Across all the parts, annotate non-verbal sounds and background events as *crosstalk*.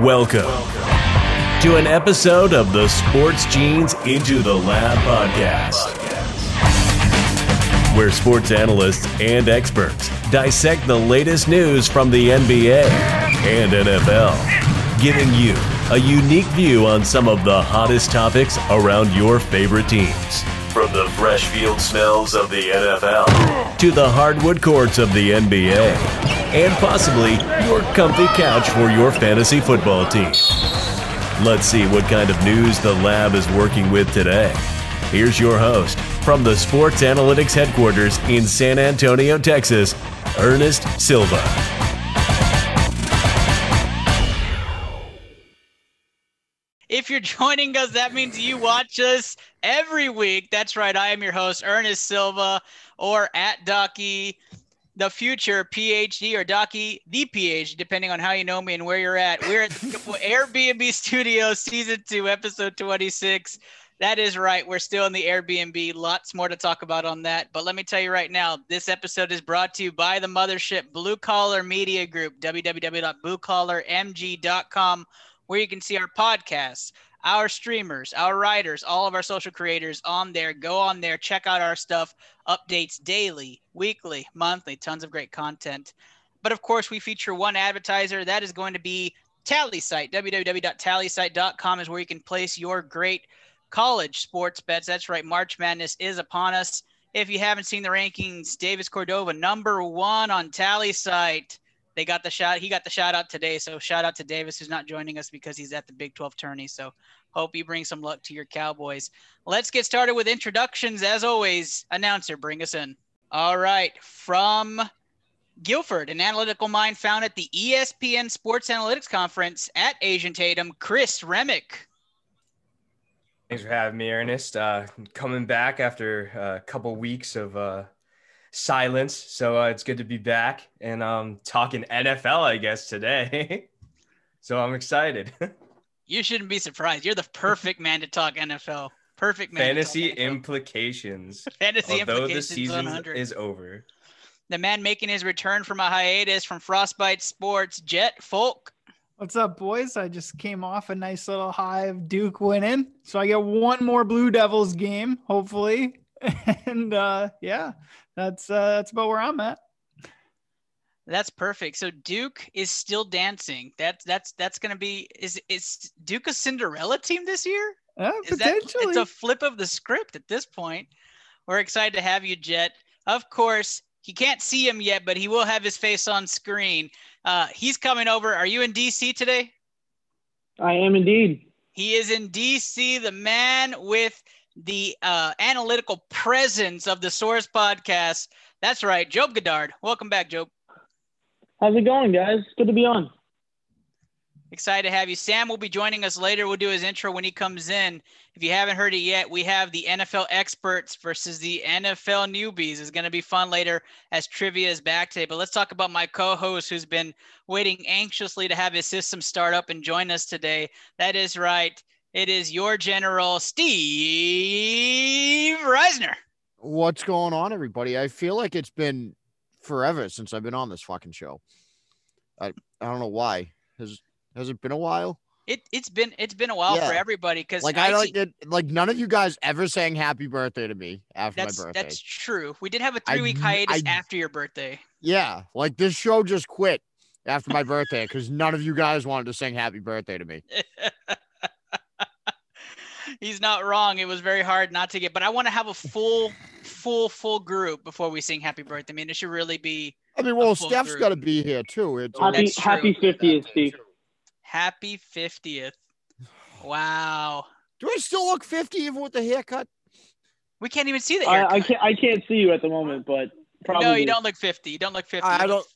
Welcome to an episode of the Sports Genes Into the Lab podcast, where sports analysts and experts dissect the latest news from the NBA and NFL, giving you a unique view on some of the hottest topics around your favorite teams. From the fresh field smells of the NFL to the hardwood courts of the NBA, and possibly your comfy couch for your fantasy football team. Let's see what kind of news the lab is working with today. Here's your host from the Sports Analytics headquarters in San Antonio, Texas, Ernest Silva. If you're *laughs* joining us, that means you watch us every week. That's right. I am your host, Ernest Silva, or at Docky, the future PhD, or Docky, the PhD, depending on how you know me and where you're at. We're at the *laughs* Airbnb Studio, season two, episode 26. That is right. We're still in the Airbnb. Lots more to talk about on that. But let me tell you right now, this episode is brought to you by the mothership Blue Collar Media Group, www.bluecollarmg.com, where you can see our podcasts, our streamers, our writers, all of our social creators on there. Go on there, check out our stuff, updates daily, weekly, monthly, tons of great content. But of course, we feature one advertiser. That is going to be Tally Site. www.tallysite.com is where you can place your great college sports bets. That's right. March Madness is upon us. If you haven't seen the rankings, Davis Cordova, number one on TallySite. They got the shot. He got the shout out today. So shout out to Davis, who's not joining us because he's at the Big 12 tourney. So hope you bring some luck to your Cowboys. Let's get started with introductions. As always, announcer, bring us in. All right. From Guilford, an analytical mind found at the ESPN Sports Analytics Conference at Asian Tatum, Chris Remick. Thanks for having me, Ernest. Uh, coming back after a couple weeks of uh, silence, so uh, it's good to be back and um, talking NFL, I guess today. *laughs* so I'm excited. *laughs* You shouldn't be surprised. You're the perfect man to talk NFL. Perfect man. to Fantasy talk NFL. implications. *laughs* Fantasy Although the season 100. is over. the man making his return from a hiatus from Frostbite Sports, Jet Folk. What's up, boys? I just came off a nice little high of Duke winning. So I get one more Blue Devils game, hopefully. And uh yeah, that's uh that's about where I'm at. That's perfect. So Duke is still dancing. That's that's that's gonna be is is Duke a Cinderella team this year? Uh, Is that potentially. it's a flip of the script at this point. We're excited to have you, Jet. Of course, he can't see him yet, but he will have his face on screen. Uh, he's coming over. Are you in DC today? I am indeed. He is in DC, the man with the uh, analytical presence of the Source podcast. That's right, Job Goddard. Welcome back, Job. How's it going, guys? Good to be on. Excited to have you. Sam will be joining us later. We'll do his intro when he comes in. If you haven't heard it yet, we have the NFL experts versus the NFL newbies. It's going to be fun later as trivia is back today. But let's talk about my co host who's been waiting anxiously to have his system start up and join us today. That is right. It is your general, Steve Reisner. What's going on, everybody? I feel like it's been forever since I've been on this fucking show. I I don't know why. Has has it been a while? It, it's been it's been a while for everybody because Like I like it. Like none of you guys ever sang happy birthday to me after that's my birthday. that's true. We did have a three week hiatus I- after your birthday. Yeah, like this show just quit after my birthday because none of you guys wanted to sing happy birthday to me. *laughs* He's not wrong. It was very hard not to get, but I want to have a full, full, full group before we sing happy birthday. I mean, it should really be I mean, well, full Steph's got to be here too. It's Happy true. happy 50th, Steve. happy 50th. Wow. Do I still look fifty even with the haircut? We can't even see the I, haircut. I can't I can't see you at the moment, but probably. no, you don't look 50. You don't look 50. I don't.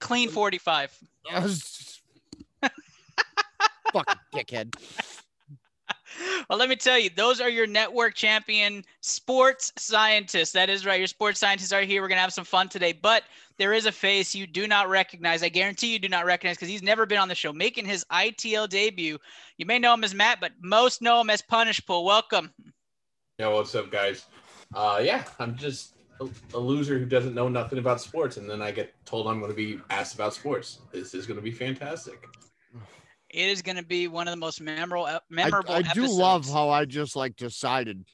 Clean 45. *laughs* Fucking dickhead. Well, let me tell you, those are your network champion sports scientists. That is right. Your sports scientists are here. We're going to have some fun today, but there is a face you do not recognize. I guarantee you do not recognize because he's never been on the show. Making his ITL debut. You may know him as Matt, but most know him as Punish Pool. Welcome. Yo, what's up, guys? Uh, yeah, I'm just a loser who doesn't know nothing about sports, and then I get told I'm going to be asked about sports. This is going to be fantastic. It is going to be one of the most memorable uh, I, memorable. I do love how I just like decided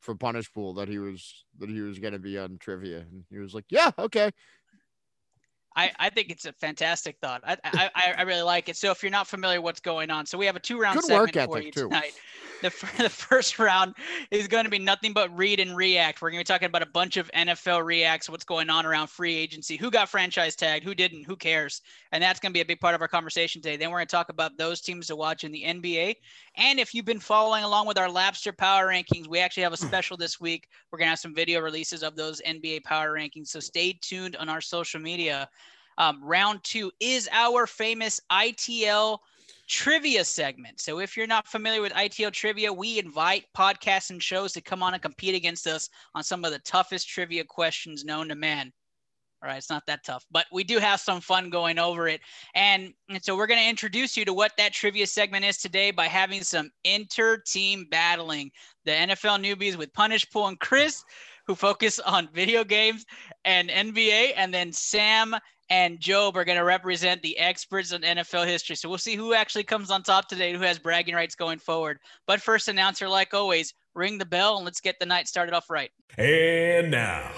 for Punish Pool that he was that he was gonna be on trivia, and he was like, "Yeah, okay." I, I think it's a fantastic thought. I, I I really like it. So if you're not familiar what's going on, so we have a two round Good segment work for you too. tonight. The, *laughs* the first round is going to be nothing but read and react. We're going to be talking about a bunch of NFL reacts, what's going on around free agency, who got franchise tagged, who didn't, who cares, and that's going to be a big part of our conversation today. Then we're going to talk about those teams to watch in the NBA, and if you've been following along with our Lapster Power Rankings, we actually have a mm. special this week. We're going to have some video releases of those NBA Power Rankings, so stay tuned on our social media. Um, round two is our famous ITL trivia segment. So if you're not familiar with ITL trivia, we invite podcasts and shows to come on and compete against us on some of the toughest trivia questions known to man. All right, it's not that tough, but we do have some fun going over it. And, and so we're going to introduce you to what that trivia segment is today by having some inter-team battling. The NFL newbies with Punish Pool and Chris, who focus on video games and NBA, and then Sam and Job are going to represent the experts on NFL history. So we'll see who actually comes on top today, who has bragging rights going forward. But first, announcer, like always, ring the bell and let's get the night started off right. And now,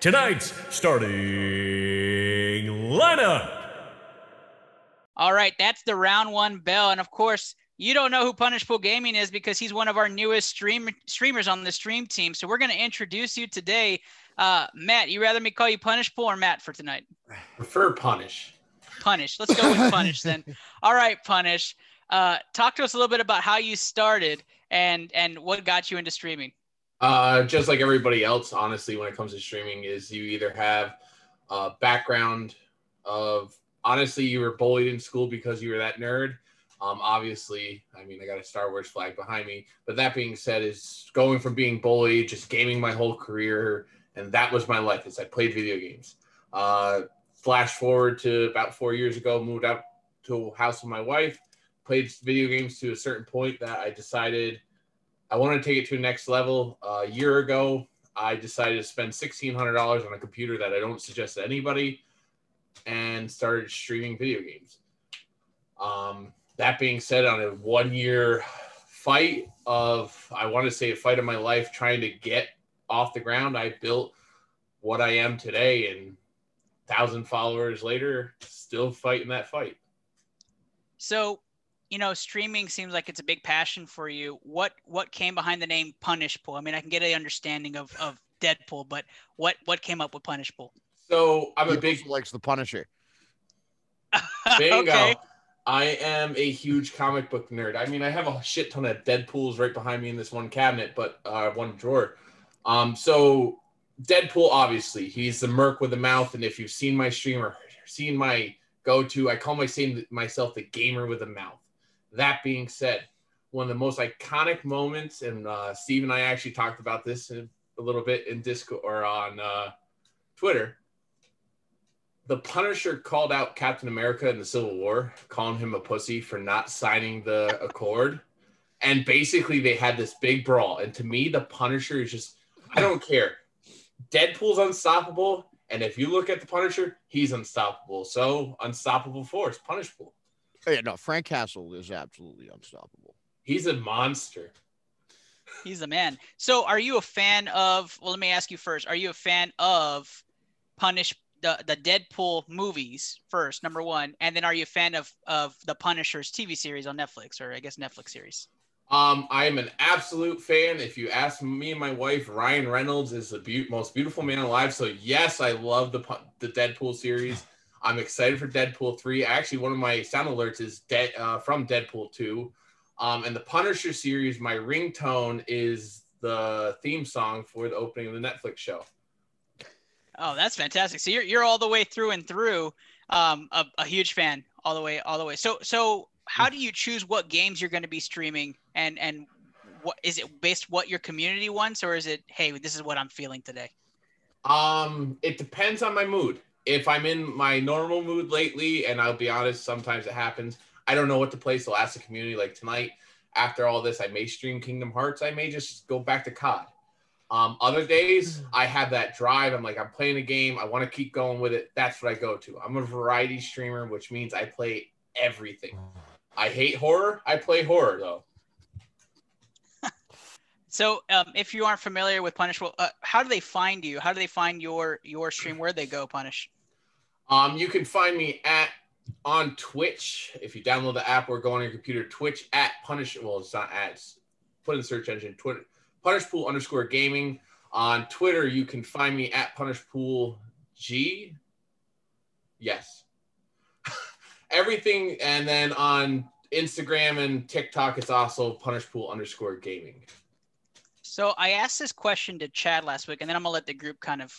tonight's starting lineup. All right, that's the round one bell. And of course, you don't know who Punish Pool Gaming is because he's one of our newest stream streamers on the stream team. So we're going to introduce you today. Uh, Matt, you rather me call you Punish Pool or Matt for tonight? Prefer punish. Punish. Let's go with Punish then. *laughs* All right, Punish. Uh, talk to us a little bit about how you started and and what got you into streaming. Uh, just like everybody else, honestly, when it comes to streaming, is you either have a background of honestly you were bullied in school because you were that nerd. Um, obviously, I mean, I got a Star Wars flag behind me. But that being said, is going from being bullied, just gaming my whole career, and that was my life. Is I played video games. Uh, flash forward to about four years ago, moved out to a house with my wife, played video games to a certain point that I decided I want to take it to the next level. Uh, a year ago, I decided to spend $1,600 on a computer that I don't suggest to anybody and started streaming video games. Um, that being said, on a one year fight of, I want to say, a fight of my life trying to get off the ground, I built what I am today. And thousand followers later, still fighting that fight. So, you know, streaming seems like it's a big passion for you. What what came behind the name Punish Pool? I mean, I can get an understanding of of Deadpool, but what what came up with Punish Pool? So I'm He a big also likes the Punisher. *laughs* Bingo. okay. I am a huge comic book nerd. I mean, I have a shit ton of Deadpools right behind me in this one cabinet, but uh, one drawer. Um, so Deadpool, obviously, he's the merc with the mouth, and if you've seen my stream or seen my go-to, I call myself the gamer with a mouth. That being said, one of the most iconic moments, and uh, Steve and I actually talked about this in, a little bit in Discord or on uh, Twitter the Punisher called out Captain America in the Civil War, calling him a pussy for not signing the Accord. And basically, they had this big brawl. And to me, the Punisher is just, I don't care. Deadpool's unstoppable. And if you look at the Punisher, he's unstoppable. So, unstoppable force, Punish Pool. Oh, yeah, no, Frank Castle is absolutely unstoppable. He's a monster. He's a man. So, are you a fan of? Well, let me ask you first. Are you a fan of Punish the the Deadpool movies first, number one, and then are you a fan of of the Punisher's TV series on Netflix, or I guess Netflix series? Um, I am an absolute fan. If you ask me and my wife, Ryan Reynolds is the be- most beautiful man alive. So yes, I love the the Deadpool series. I'm excited for Deadpool three. Actually, one of my sound alerts is dead uh, from Deadpool two, um, and the Punisher series. My ringtone is the theme song for the opening of the Netflix show. Oh, that's fantastic. So you're you're all the way through and through um, a, a huge fan all the way all the way. So so how do you choose what games you're going to be streaming and and what is it based what your community wants or is it hey this is what I'm feeling today? Um, it depends on my mood. If I'm in my normal mood lately, and I'll be honest, sometimes it happens. I don't know what to play, so ask the community. Like tonight, after all this, I may stream Kingdom Hearts. I may just go back to COD. Um, other days, I have that drive. I'm like, I'm playing a game. I want to keep going with it. That's what I go to. I'm a variety streamer, which means I play everything. I hate horror. I play horror though. *laughs* So, um, if you aren't familiar with Punish, well, uh, how do they find you? How do they find your your stream? Where they go, Punish? Um, you can find me at on Twitch if you download the app or go on your computer. Twitch at Punish. Well, it's not at. it's- Put in the search engine. Twitter Punish Pool underscore Gaming. On Twitter, you can find me at Punish Pool G. Yes. *laughs* Everything, and then on Instagram and TikTok, it's also Punish Pool underscore Gaming. So I asked this question to Chad last week, and then I'm gonna let the group kind of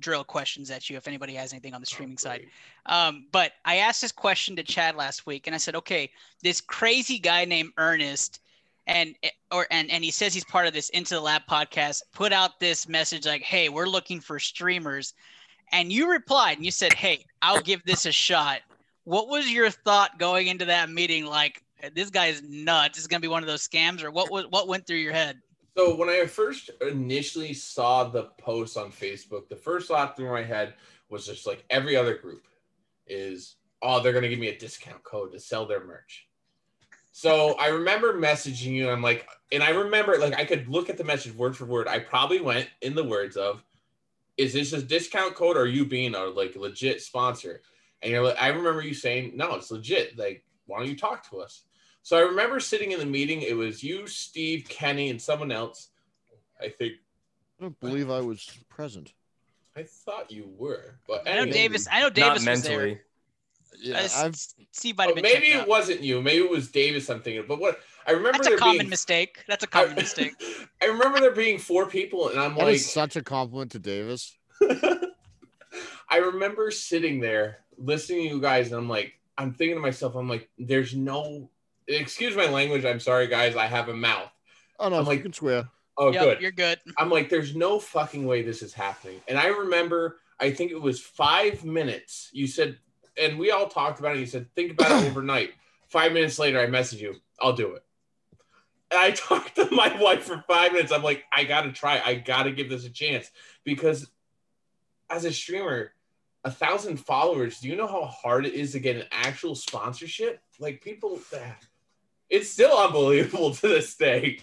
drill questions at you if anybody has anything on the streaming side. Um, but I asked this question to Chad last week, and I said, okay, this crazy guy named Ernest, and eh, or and and he says he's part of this Into the Lab podcast, put out this message like, hey, we're looking for streamers, and you replied and you said, hey, I'll give this a shot. What was your thought going into that meeting? Like, eh, this guy's nuts. It's gonna be one of those scams, or what? was What went through your head? So when I first initially saw the post on Facebook, the first thought through my head was just like every other group is, oh, they're gonna give me a discount code to sell their merch. So I remember messaging you. I'm like, and I remember like I could look at the message word for word. I probably went in the words of, "Is this a discount code or are you being a like legit sponsor?" And you're like, I remember you saying, "No, it's legit. Like, why don't you talk to us?" So I remember sitting in the meeting. It was you, Steve, Kenny, and someone else. I think I don't believe I was present. I thought you were, but I know. Davis. I know Not Davis was there. Mentally. Yeah, Uh, I've Steve might have been maybe it out. wasn't you. Maybe it was Davis. I'm thinking, but what I remember That's a common being mistake. That's a common I, mistake. *laughs* I remember there being four people, and I'm that like, is such a compliment to Davis. *laughs* I remember sitting there listening to you guys, and I'm like, I'm thinking to myself, I'm like, there's no, excuse my language. I'm sorry, guys. I have a mouth. Oh no, I'm you like- can swear. Oh, yep, good. you're good. I'm like, there's no fucking way this is happening. And I remember, I think it was five minutes. You said, and we all talked about it. He said, think about it *clears throat* overnight. Five minutes later, I messaged you. I'll do it. And I *laughs* talked to my wife for five minutes. I'm like, I gotta try. I gotta give this a chance because as a streamer, a thousand followers. Do you know how hard it is to get an actual sponsorship? Like people, *sighs* it's still unbelievable *laughs* to this day.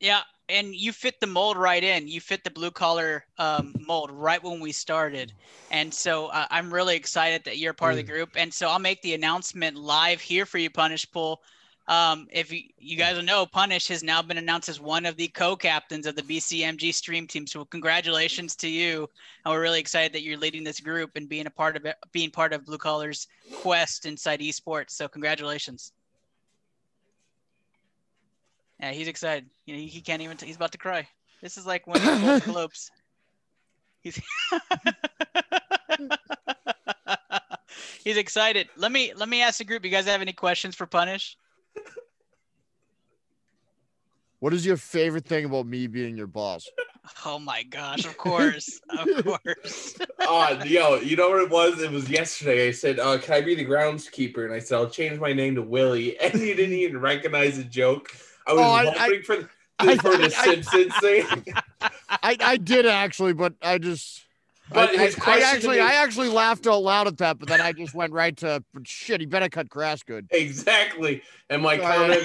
Yeah, and you fit the mold right in. You fit the blue collar um, mold right when we started, and so uh, I'm really excited that you're part of the group. And so I'll make the announcement live here for you, Punish Pool. Um, if you, you guys know, Punish has now been announced as one of the co-captains of the BCMG stream team. So congratulations to you, and we're really excited that you're leading this group and being a part of it, being part of Blue Collar's quest inside esports. So congratulations. Yeah, he's excited. You know, he, he can't even. T- he's about to cry. This is like winning the Golden *laughs* Globes. He's *laughs* he's excited. Let me let me ask the group. You guys have any questions for Punish? What is your favorite thing about me being your boss? Oh my gosh! Of course, of *laughs* course. uh, yo, you know what it was? It was yesterday. I said, uh, "Can I be the groundskeeper?" And I said, "I'll change my name to Willie." And you didn't even recognize the joke. I was Oh, I- hoping for *laughs* I- for the I- Simpsons thing. I, I did actually, but I just. But I, his I- I question actually, me- I actually laughed out loud at that, but then I just went right to shit. He better cut grass good. exactly. And my comment.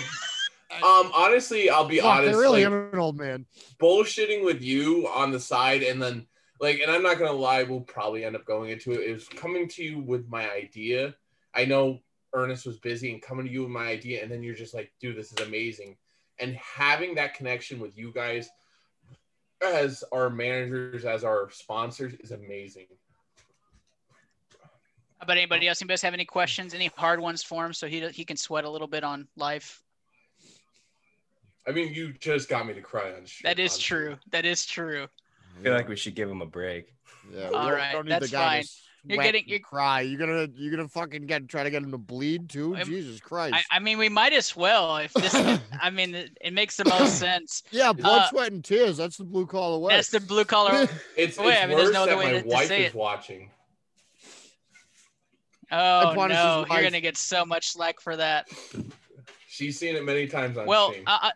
Um, honestly, I'll be Fuck, honest. I really like, am an old man. bullshitting with you on the side, and then like, and I'm not gonna lie, we'll probably end up going into it. Is coming to you with my idea. I know Ernest was busy and coming to you with my idea, and then you're just like, dude, this is amazing. And having that connection with you guys as our managers, as our sponsors, is amazing. How about anybody else? Anybody else have any questions? Any hard ones for him so he he can sweat a little bit on life? I mean, you just got me to cry on shit. That is honestly. true. That is true. I feel like we should give him a break. Yeah, we All don't- right, don't need that's the guy fine. To You're sweat getting- you're- cry. You're gonna you're gonna fucking get try to get him to bleed too. I'm- Jesus Christ. I, I mean, we might as well. If this, *laughs* I mean, it, it makes the most sense. yeah, blood, uh, sweat, and tears. That's the blue collar way. That's the blue collar. *laughs* It's, Wait, it's I mean, there's worse no other that way my to- to wife say is it. watching. Oh no, you're gonna get so much slack for that. She's seen it many times on Well, stream. I,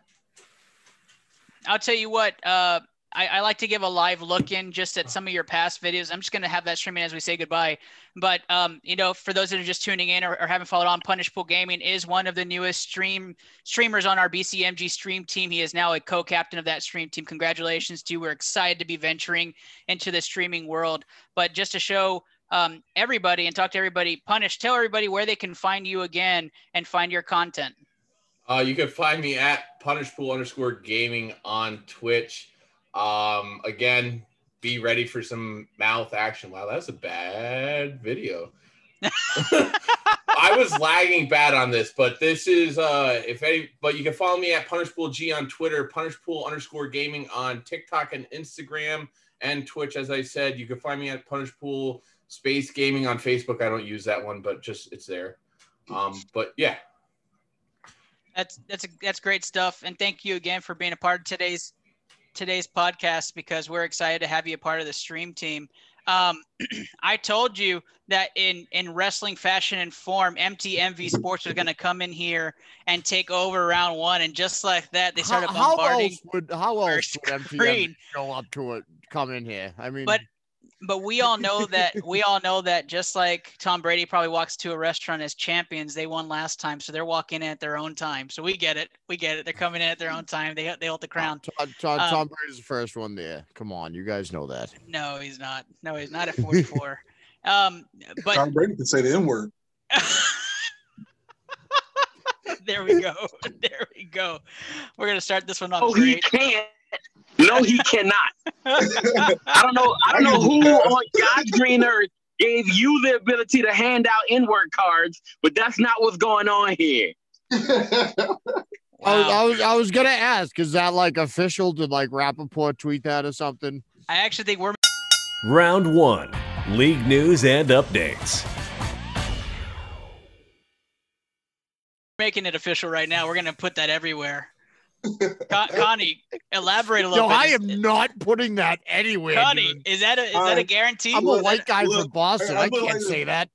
I, I'll tell you what. Uh, I, I like to give a live look in just at some of your past videos. I'm just going to have that streaming as we say goodbye. But um, you know, for those that are just tuning in or, or haven't followed on, Punish Pool Gaming is one of the newest stream streamers on our BCMG stream team. He is now a co-captain of that stream team. Congratulations to you. We're excited to be venturing into the streaming world. But just to show um, everybody and talk to everybody, Punish, tell everybody where they can find you again and find your content. Uh, you can find me at punishpool underscore gaming on Twitch. Um, again, be ready for some mouth action. Wow, that's a bad video. I was lagging bad on this, but this is uh if any but you can follow me at punishpool G on Twitter, punishpool underscore gaming on TikTok and Instagram and Twitch. As I said, you can find me at punishpool space gaming on Facebook. I don't use that one, but just it's there. Um, but yeah, That's that's a, that's great stuff, and thank you again for being a part of today's today's podcast because we're excited to have you a part of the stream team. Um, *clears throat* I told you that in in wrestling fashion and form, MTMV *laughs* Sports was going to come in here and take over round one, and just like that, they started how, how bombarding. else would how else would MTM screen. show up to it? Come in here. I mean, But but we all know that we all know that just like Tom Brady probably walks to a restaurant as champions, they won last time, so they're walking in at their own time. So we get it, we get it. They're coming in at their own time. They they hold the crown. Tom, Tom, Um, Tom Brady's the first one there. Come on, you guys know that. No, he's not. No, he's not at 44. *laughs* um, but Tom Brady can say the N word. *laughs* there we go. *laughs* There we go. We're gonna start this one off No, Oh, he great. Can't. No, he cannot. *laughs* I don't know. I don't know who on God's green earth gave you the ability to hand out N-word cards, but that's not what's going on here. I, was, Wow. I was I was gonna ask, is that like official? Did like Rapoport tweet that or something? I actually think we're Round one League news and updates. making it official right now. We're gonna put that everywhere. Con- Connie, elaborate a little No, bit. I am not putting that anywhere. Connie, dude. is that a is that a guarantee? I'm a white guy look, from Boston. I- I I can't like say this. that.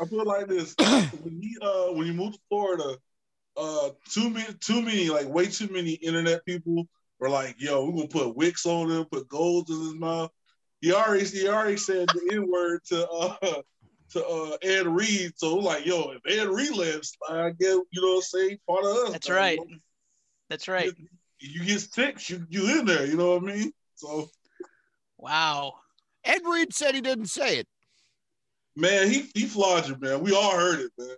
I feel like this *clears throat* when you uh when you move to Florida, uh too many too many like way too many internet people were like, yo, we're gonna put wicks on him, put golds in his mouth. He already he already said the N word to uh *laughs* to uh Ed Reed. So like, yo, if Ed Reed lives, I get you know what I'm saying, part of us. That's man. right. That's right. You get sick, you you in there, you know what I mean? So Wow. Ed Reed said he didn't say it. man, he he flawed you, man. We all heard it, man.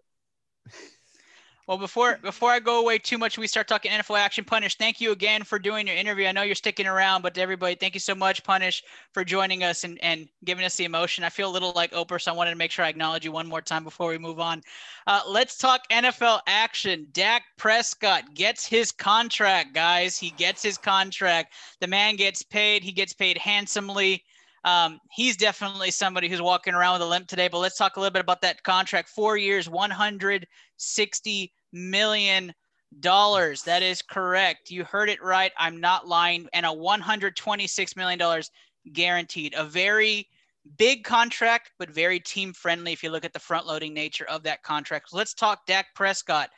Well, before before I go away too much, we start talking NFL action. Punish, thank you again for doing your interview. I know you're sticking around, but everybody, thank you so much, Punish, for joining us and, and giving us the emotion. I feel a little like Oprah, so I wanted to make sure I acknowledge you one more time before we move on. Uh, let's talk NFL action. Dak Prescott gets his contract, guys. He gets his contract. The man gets paid. He gets paid handsomely. Um, he's definitely somebody who's walking around with a limp today. But let's talk a little bit about that contract. Four years, 160 million dollars. That is correct. You heard it right. I'm not lying. And a 126 million dollars guaranteed. A very big contract, but very team friendly if you look at the front loading nature of that contract. Let's talk Dak Prescott.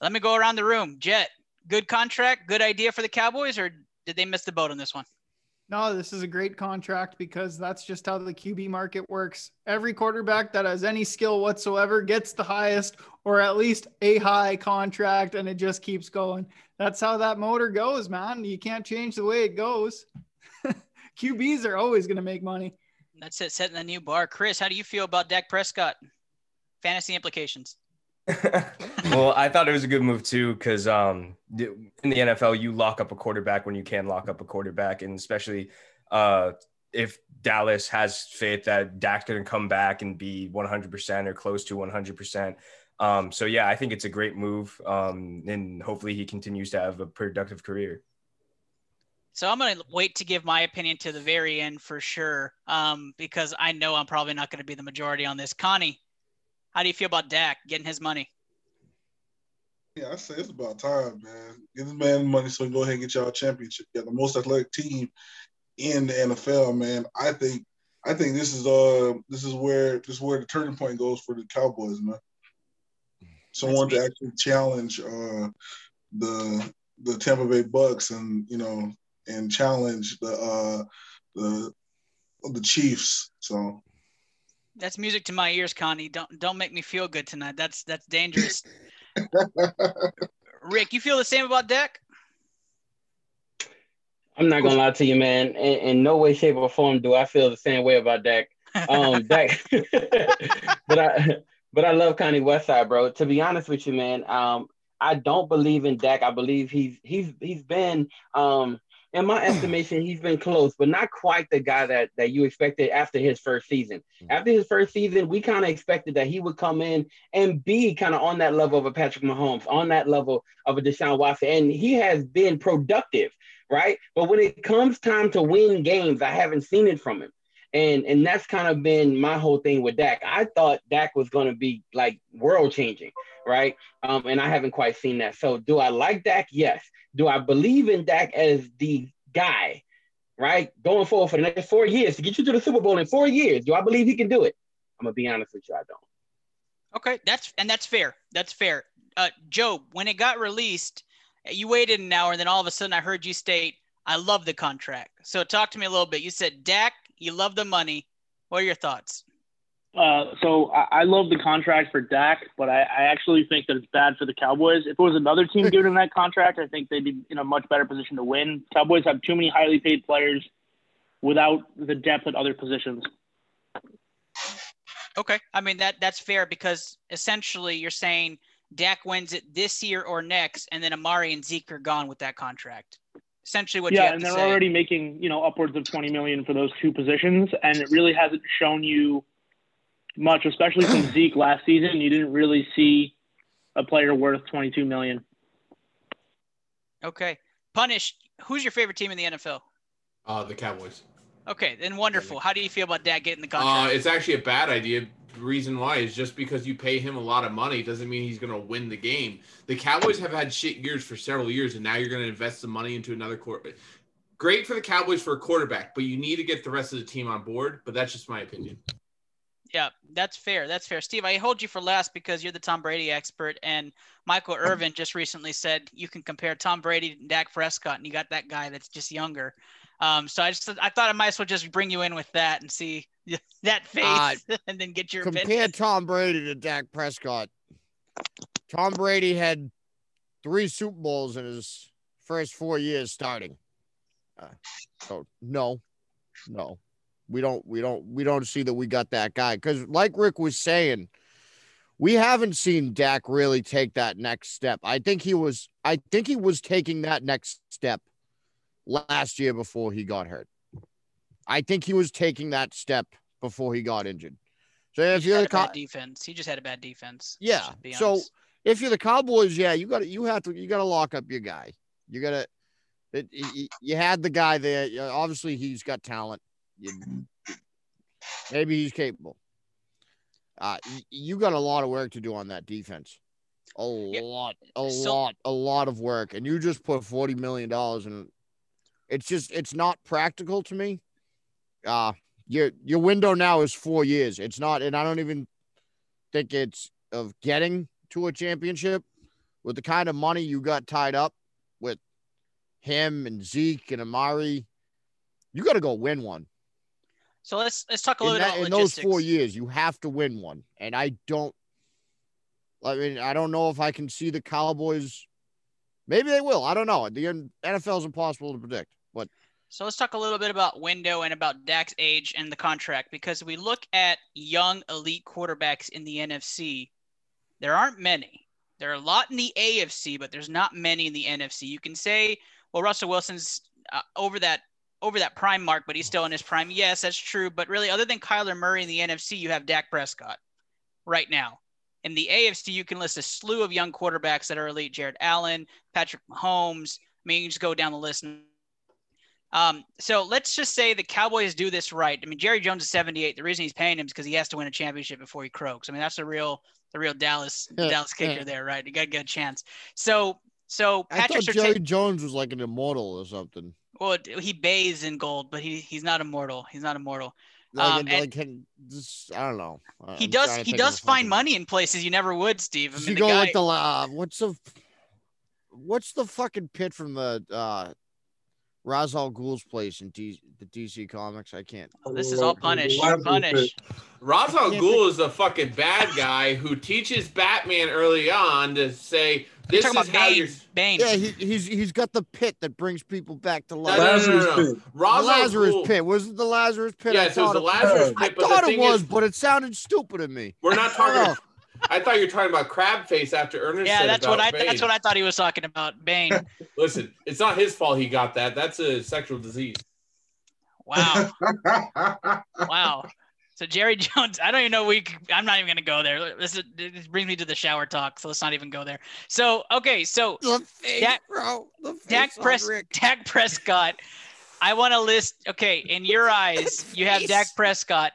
Let me go around the room. Jet, good contract, good idea for the Cowboys, or did they miss the boat on this one? No, this is a great contract because that's just how the QB market works. Every quarterback that has any skill whatsoever gets the highest or at least a high contract and it just keeps going. That's how that motor goes, man. You can't change the way it goes. *laughs* QBs are always going to make money. That's it, setting a new bar. Chris, how do you feel about Dak Prescott? Fantasy implications. *laughs* well, I thought it was a good move too, because um, in the NFL, you lock up a quarterback when you can lock up a quarterback, and especially uh, if Dallas has faith that Dak's going to come back and be 100% or close to 100%. Um, so yeah, I think it's a great move, um, and hopefully he continues to have a productive career. So I'm going to wait to give my opinion to the very end for sure, um, because I know I'm probably not going to be the majority on this. Connie, how do you feel about Dak getting his money? Yeah, I say it's about time, man. Give this man money so can go ahead and get y'all a championship. Yeah, the most athletic team in the NFL, man. I think I think this is uh this is where this is where the turning point goes for the Cowboys, man. Someone to actually challenge uh the the Tampa Bay Bucks and you know and challenge the uh, the the Chiefs. So That's music to my ears, Connie. Don't don't make me feel good tonight. That's that's dangerous. *laughs* Rick, you feel the same about Dak? I'm not gonna lie to you, man. In, in no way, shape, or form do I feel the same way about Dak. Um, *laughs* Dak, *laughs* but I, but I love Connie Westside, bro. To be honest with you, man, um, I don't believe in Dak. I believe he's he's he's been, um, in my estimation, he's been close, but not quite the guy that that you expected after his first season. Mm. After his first season, we kind of expected that he would come in and be kind of on that level of a Patrick Mahomes, on that level of a Deshaun Watson, and he has been productive right? But when it comes time to win games, I haven't seen it from him. And and that's kind of been my whole thing with Dak. I thought Dak was going to be like world changing, right? Um, and I haven't quite seen that. So do I like Dak? Yes. Do I believe in Dak as the guy, right? Going forward for the next four years to get you to the Super Bowl in four years. Do I believe he can do it? I'm gonna be honest with you, I don't. Okay, that's and that's fair. That's fair. Uh, Joe, when it got released, you waited an hour, and then all of a sudden I heard you state, "I love the contract." So talk to me a little bit. You said Dak, you love the money. What are your thoughts? Uh, so I, I love the contract for Dak, but I, I actually think that it's bad for the Cowboys. If it was another team *laughs* giving him that contract, I think they'd be in a much better position to win. Cowboys have too many highly paid players without the depth at other positions. Okay, I mean that that's fair because essentially you're saying Dak wins it this year or next, and then Amari and Zeke are gone with that contract. Essentially, what you yeah, have and to they're say. already making you know upwards of twenty million for those two positions, and it really hasn't shown you much, especially from *clears throat* Zeke last season. You didn't really see a player worth twenty two million. Okay, punish. Who's your favorite team in the NFL? Uh, the Cowboys. Okay, then wonderful. How do you feel about that getting the Uh, contract? it's actually a bad idea. Reason why is just because you pay him a lot of money doesn't mean he's going to win the game. The Cowboys have had shit years for several years, and now you're going to invest some money into another quarterback. Great for the Cowboys for a quarterback, but you need to get the rest of the team on board. But that's just my opinion. Yeah, that's fair. That's fair. Steve, I hold you for last because you're the Tom Brady expert, and Michael Irvin just recently said you can compare Tom Brady and Dak Prescott, and you got that guy that's just younger. Um, so I just I thought I might as well just bring you in with that and see *laughs* that face, Uh, *laughs* and then get your Compare opinion. Tom Brady to Dak Prescott. Tom Brady had three Super Bowls in his first four years starting. Uh, so no, no, we don't, we don't, we don't see that we got that guy because, like Rick was saying, we haven't seen Dak really take that next step. I think he was, I think he was taking that next step last year before he got hurt. I think he was taking that step before he got injured. So if you're the defense. He just had a bad defense. Yeah, so- if you're the Cowboys, yeah, you got to you have to you got to lock up your guy. You got to. You, you had the guy there. Obviously, he's got talent. You, maybe he's capable. Uh, you got a lot of work to do on that defense. A lot, a So- lot, a lot of work, and you just put forty million dollars in. It's just it's not practical to me. Uh your your window now is four years. It's not, and I don't even think it's of getting to a championship with the kind of money you got tied up with him and Zeke and Amari. You got to go win one. so let's let's talk a In, little that- bit in about those four years, you have to win one. And I don't, I mean, I don't know if I can see the Cowboys. Maybe they will. I don't know. The NFL is impossible to predict. So let's talk a little bit about window and about Dak's age and the contract because we look at young elite quarterbacks in the NFC. There aren't many. There are a lot in the AFC, but there's not many in the NFC. You can say, well, Russell Wilson's uh, over that over that prime mark, but he's still in his prime. Yes, that's true. But really, other than Kyler Murray in the NFC, you have Dak Prescott right now. In the AFC, you can list a slew of young quarterbacks that are elite: Jared Allen, Patrick Mahomes. I mean, you just go down the list. Um, so let's just say the Cowboys do this right. I mean, Jerry Jones is 78. The reason he's paying him is because he has to win a championship before he croaks. I mean, that's the real, the real Dallas, Yeah, Dallas kicker yeah. there, right? You got to get a chance. So, so Patrick I thought Jerry Jones was like an immortal or something. well, he bathes in gold, but he he's not immortal. He's not immortal. Like, Um, like this, I don't know. He I'm does, he does find money in places you never would, Steve. I mean, the go guy, like the uh, what's the what's the fucking pit from the uh Ra's al Ghul's place in D- the DC comics. I can't. Oh, this is oh, all punish. Lazarus Punish. Ra's al Yeah, Ghul is a fucking bad guy who teaches Batman early on to say, "This is about how Bane. you're." Bane. Yeah, he, he's he's got the pit that brings people back to life. no, no, Lazarus no, no. pit. Ra's Lazarus Ghul- pit. Was it the Lazarus pit? I Yeah, so it's thought the it- Lazarus I pit, but the thought it was, is, but it sounded stupid to me. we're not *laughs* Oh. talking. I thought you were talking about crab face after Ernest. Yeah, said that's about what I Bane. that's what I thought he was talking about. Bane. *laughs* Listen, it's not his fault he got that. That's a sexual disease. Wow. *laughs* Wow. So Jerry Jones, I don't even know We, I'm not even gonna go there. This, is, this brings me to the shower talk, so let's not even go there. So okay, so The face, Dak- bro. The face Dak on Pres- Dak Prescott. I want to list. Okay, in your eyes, you have Dak Prescott.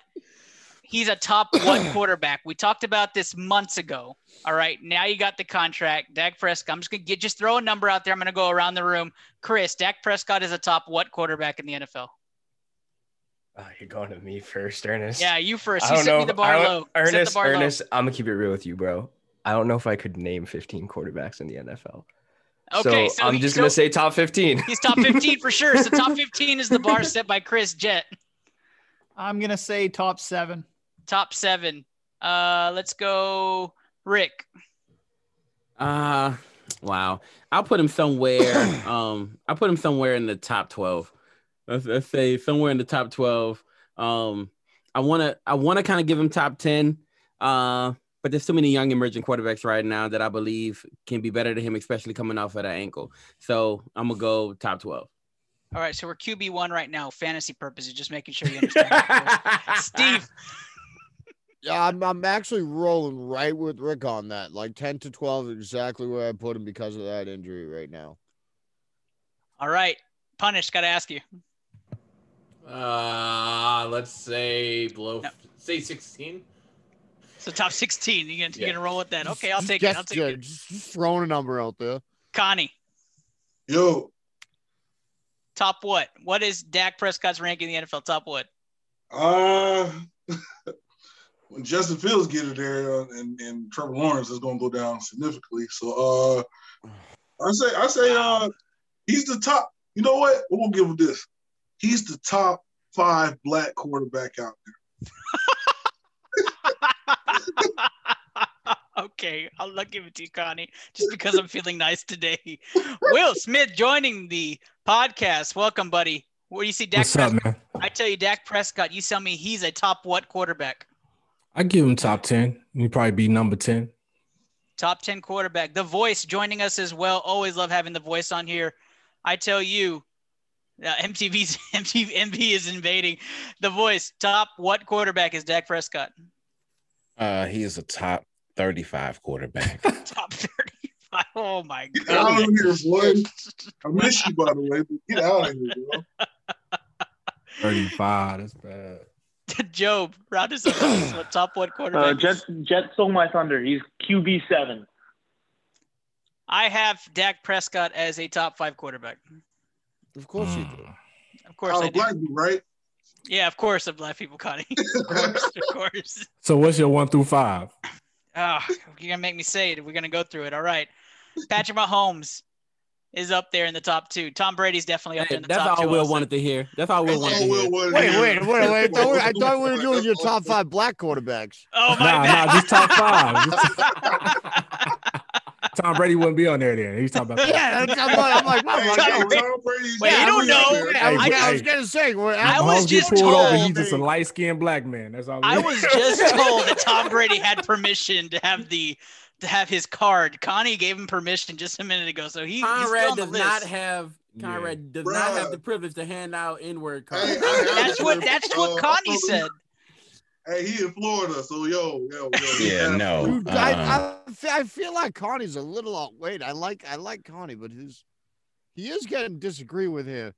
He's a top *clears throat* one quarterback. We talked about this months ago. All right, now you got the contract. Dak Prescott. I'm just gonna get just throw a number out there. I'm gonna go around the room. Chris, Dak Prescott is a top what quarterback in the NFL? Oh, uh, you're going to me first, Ernest. Yeah, you first. I You don't set know. me the if- bar I don't- low. Set the Ernest, low. Ernest, I'm gonna keep it real with you, bro. I don't know if I could name 15 quarterbacks in the NFL. Okay, so, so I'm he- just so- gonna say top 15. He's top 15 for sure. So top *laughs* 15 is the bar set by Chris Jet. I'm gonna say top seven. Top seven. Uh, let's go, Rick. Uh wow. I'll put him somewhere. *coughs* um, I'll put him somewhere in the top twelve. Let's, let's say somewhere in the top twelve. Um, I wanna I wanna kind of give him top ten. Uh, but there's too many young emerging quarterbacks right now that I believe can be better than him, especially coming off of that ankle. So I'm gonna go top twelve. All right, so we're QB one right now, fantasy purposes, just making sure you understand. *laughs* Steve. Yeah, I'm, I'm actually rolling right with Rick on that. Like 10 to 12 exactly where I put him because of that injury right now. All right, punish. Got to ask you. Uh, let's say below, No. say 16. So top 16. You gonna you Yeah. gonna roll with that? Okay, I'll take guess- it. I'll take yeah, it. Just, just throwing a number out there. Connie, Yo, top what? What is Dak Prescott's ranking in the NFL? Top what? uh, *laughs* when Justin Fields get it there uh, and, and Trevor Lawrence is going to go down significantly. So, uh, I say, I say, uh, he's the top. You know what? We're gonna give him this. He's the top five black quarterback out there. *laughs* okay, I'll not give it to you, Connie, just because I'm feeling nice today. Will Smith joining the podcast. Welcome, buddy. Where do you see Dak What's up, man? I tell you, Dak Prescott. You tell me he's a top what quarterback? I give him top ten. He'd probably be number ten. Top 10 quarterback. The voice joining us as well. Always love having the voice on here. I tell you, uh, MTV's *laughs* MTV MV is invading. The voice. Top what quarterback is Dak Prescott? Uh, he is a top 35 quarterback. *laughs* Top 35. Oh my god! Get out of here, boy. I miss you, by the way, but get out of here, bro. *laughs* Thirty-five. That's bad. Job, round us up. on this one. Quarterback? Uh, Jet Jet stole my thunder. He's QB seven. I have Dak Prescott as a top five quarterback. Of course you do. Of course Out I do. black people, right? Yeah, of course of black people, Connie. *laughs* of course, of course. So what's your one through five? Oh, you're gonna make me say it. We're gonna go through it. All right. Patrick Mahomes is up there in the top two. Tom Brady's definitely up there Hey, in the that's top all two. Will also. wanted to hear. That's all Will wanted to hear. Wait, wait, wait, wait. I thought, we- I thought we were doing your top *laughs* five black quarterbacks. Oh my Nah, bad. nah, just top five. *laughs* *laughs* Tom Brady wouldn't be on there then. He's talking about. Yeah, that's, I'm like, I'm like, wow, Hey, wow, Tom Brady- Tom Brady's Wait, you don't know. there. I, was, Hey, I was gonna say, we're I was just pulled over. told- He's just a light skinned black man. That's all. I was just told that Tom Brady had permission to have the to have his card. Connie gave him permission just a minute ago, so he, Conrad on does list. not have Conrad does not have the privilege to hand out N-word cards. Hey, I- *laughs* I- That's what that's what Uh, Connie uh, said. Hey, he in Florida, so yo, yo, yo. yeah, no. Dude, uh-uh. I, I, I feel like Connie's a little outweighed. I like I like Connie, but his he is getting disagree with here.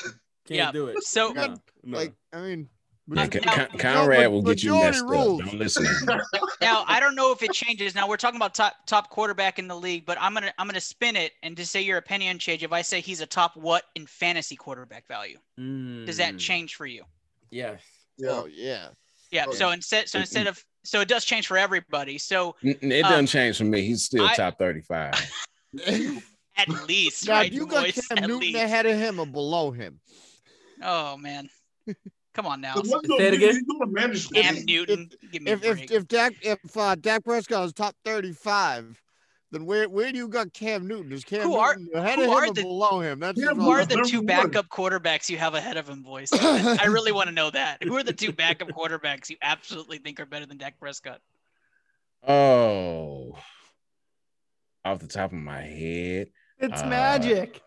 Can't Yeah. do it. So No, no. Like, I mean, Yeah, Now- Con- Conrad No, will get you majority messed rules. up. Don't listen *laughs* now I don't know if it changes. Now we're talking about top top quarterback in the league, but I'm gonna I'm gonna spin it and just say your opinion change. If I say he's a top what in fantasy quarterback value, does that Mm, change for you? Yes. Yeah. oh yeah. Yeah. Oh, So instead so instead of so it does change for everybody. So It Um, doesn't change for me. He's still I- top 35. *laughs* At least, Now, right? you got boys? Cam Newton least. ahead of him or below him. Oh man, come on now. Say it again. he's doing manage the Cam game. Newton, give me a If if if Dak if uh, Dak Prescott is top thirty five, then where where do you got Cam Newton? Is Cam Who are- Newton ahead who of are or the- below him? That's Who are the two Number one. backup quarterbacks you have ahead of him, boys? I really want to know that. Who are the two backup quarterbacks you absolutely think are better than Dak Prescott? Oh, off the top of my head, It's Uh, magic.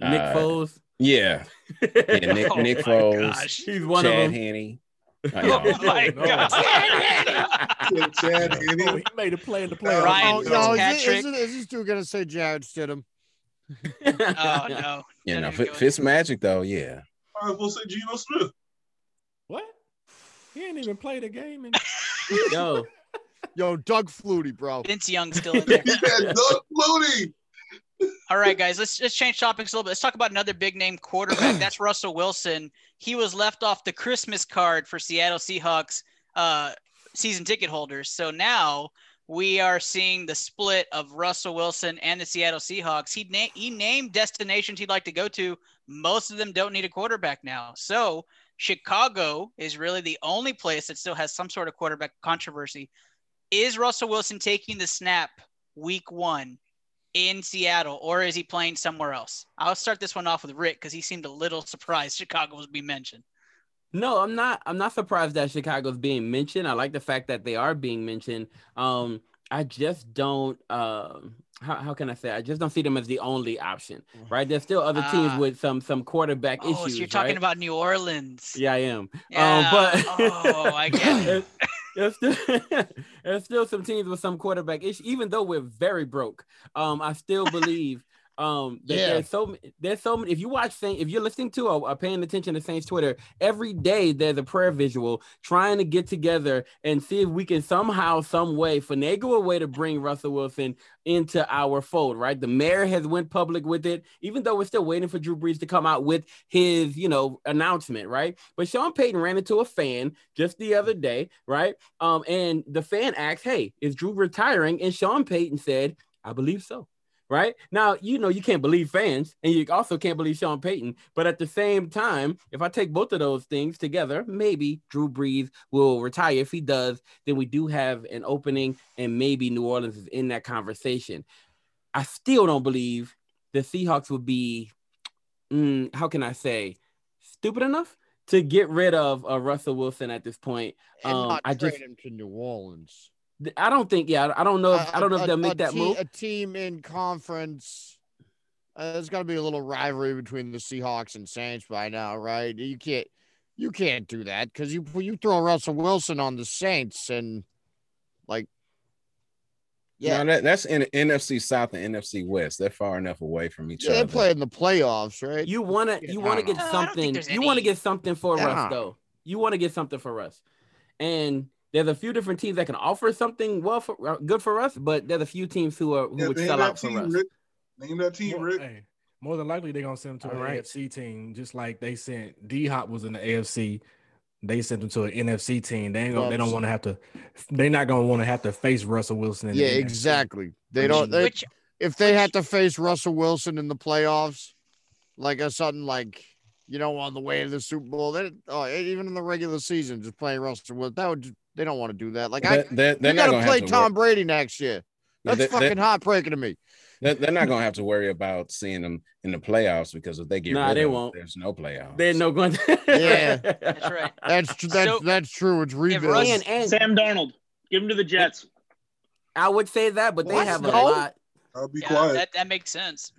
Nick uh, Foles. Yeah, yeah *laughs* Nick, Oh Nick Foles, gosh. He's one Chad of them. Henne. *laughs* Uh, Oh my no. *laughs* god. Chad, Chad Oh, Henne. he made a play in the playoffs. Ryan Oh, yo, is, it, Fitzpatrick. is, it, is this dude gonna say Jarrett Stidham? Oh no. You Don't know, even Fi- Fitz Magic though, yeah. I was supposed to say Geno Smith. What? He ain't even played a game. In- Yo, Yo, Doug Flutie, bro. Vince Young's still in there. He had Doug Flutie. All right, guys, let's let's change topics a little bit. Let's talk about another big name quarterback. *clears throat* That's Russell Wilson. He was left off the Christmas card for Seattle Seahawks uh, season ticket holders. So now we are seeing the split of Russell Wilson and the Seattle Seahawks. He na- he named destinations he'd like to go to. Most of them don't need a quarterback now. So Chicago is really the only place that still has some sort of quarterback controversy. Is Russell Wilson taking the snap week one in Seattle, or is he playing somewhere else? I'll start this one off with Rick because he seemed a little surprised *laughs* Chicago was being mentioned. No, I'm not. I'm not surprised that Chicago's being mentioned. I like the fact that they are being mentioned. Um, I just don't. Um, how, how can I say? I just don't see them as the only option. Right? There's still other teams Ah. with some some quarterback Oh, issues. so you're talking right? about New Orleans. Yeah, I am. Yeah. Um, but Oh, I get it. *laughs* *laughs* there's, still, *laughs* there's still some teams with some quarterback issues. Even though we're very broke, um, I still believe um Yeah. there's so there's so many. If you watch Saint, if you're listening to or, or paying attention to Saints Twitter every day, there's a prayer visual trying to get together and see if we can somehow, some way, finagle a way to bring Russell Wilson into our fold. Right, the mayor has went public with it, even though we're still waiting for Drew Brees to come out with his, you know, announcement. Right, but Sean Payton ran into a fan just the other day, right? Um, and the fan asked, "Hey, is Drew retiring?" And Sean Payton said, "I believe so." Right now, you know you can't believe fans, and you also can't believe Sean Payton. But at the same time, if I take both of those things together, maybe Drew Brees will retire. If he does, then we do have an opening, and maybe New Orleans is in that conversation. I still don't believe the Seahawks would be, mm, how can I say, stupid enough to get rid of uh, Russell Wilson at this point. And Um, not I trade just, him to New Orleans. I don't think, yeah, I don't know. If, I don't know if they'll make that te- move. A team in conference. Uh, there's got to be a little rivalry between the Seahawks and Saints by now, right? You can't, you can't do that because you you throw Russell Wilson on the Saints and like, yeah, No, that, that's in NFC South and NFC West. They're far enough away from each yeah, they other. play in the playoffs, right? You want to, you want to don't get know. I don't think something. there's You want to get something for Yeah. Russ, though. You want to get something for Russ, and there's a few different teams that can offer something well for uh, good for us, but there's a few teams who are who Yeah, would name sell that out for team, Russ. Rick. Name that team, more, Rick. hey, more than likely they're gonna send them to All an right. AFC team, just like they sent D Hop was in the AFC. They sent them to an NFC team. They ain't gonna, they don't want to have to. They're not gonna want to have to face Russell Wilson. In yeah, the exactly. They don't. They, which if they had to face Russell Wilson in the playoffs, like a sudden like you know on the way to the Super Bowl, they oh, even in the regular season, just playing Russell Wilson, that would just, they don't want to do that. Like I, They're, they're, they're not got gonna play to Tom wor- Brady next year. That's they- fucking they- heartbreaking to me. they're, they're not gonna have to worry about seeing them in the playoffs because if they get Nah, rid they of them, won't. there's no playoffs. They're no going. *laughs* Yeah. that's right. That's tr- that's So, that's true. It's rebuild. Russ- and, and Sam Darnold. Give him to the Jets. I would say that, but they What? have a No? lot. I'll be Yeah, quiet. that, that makes sense.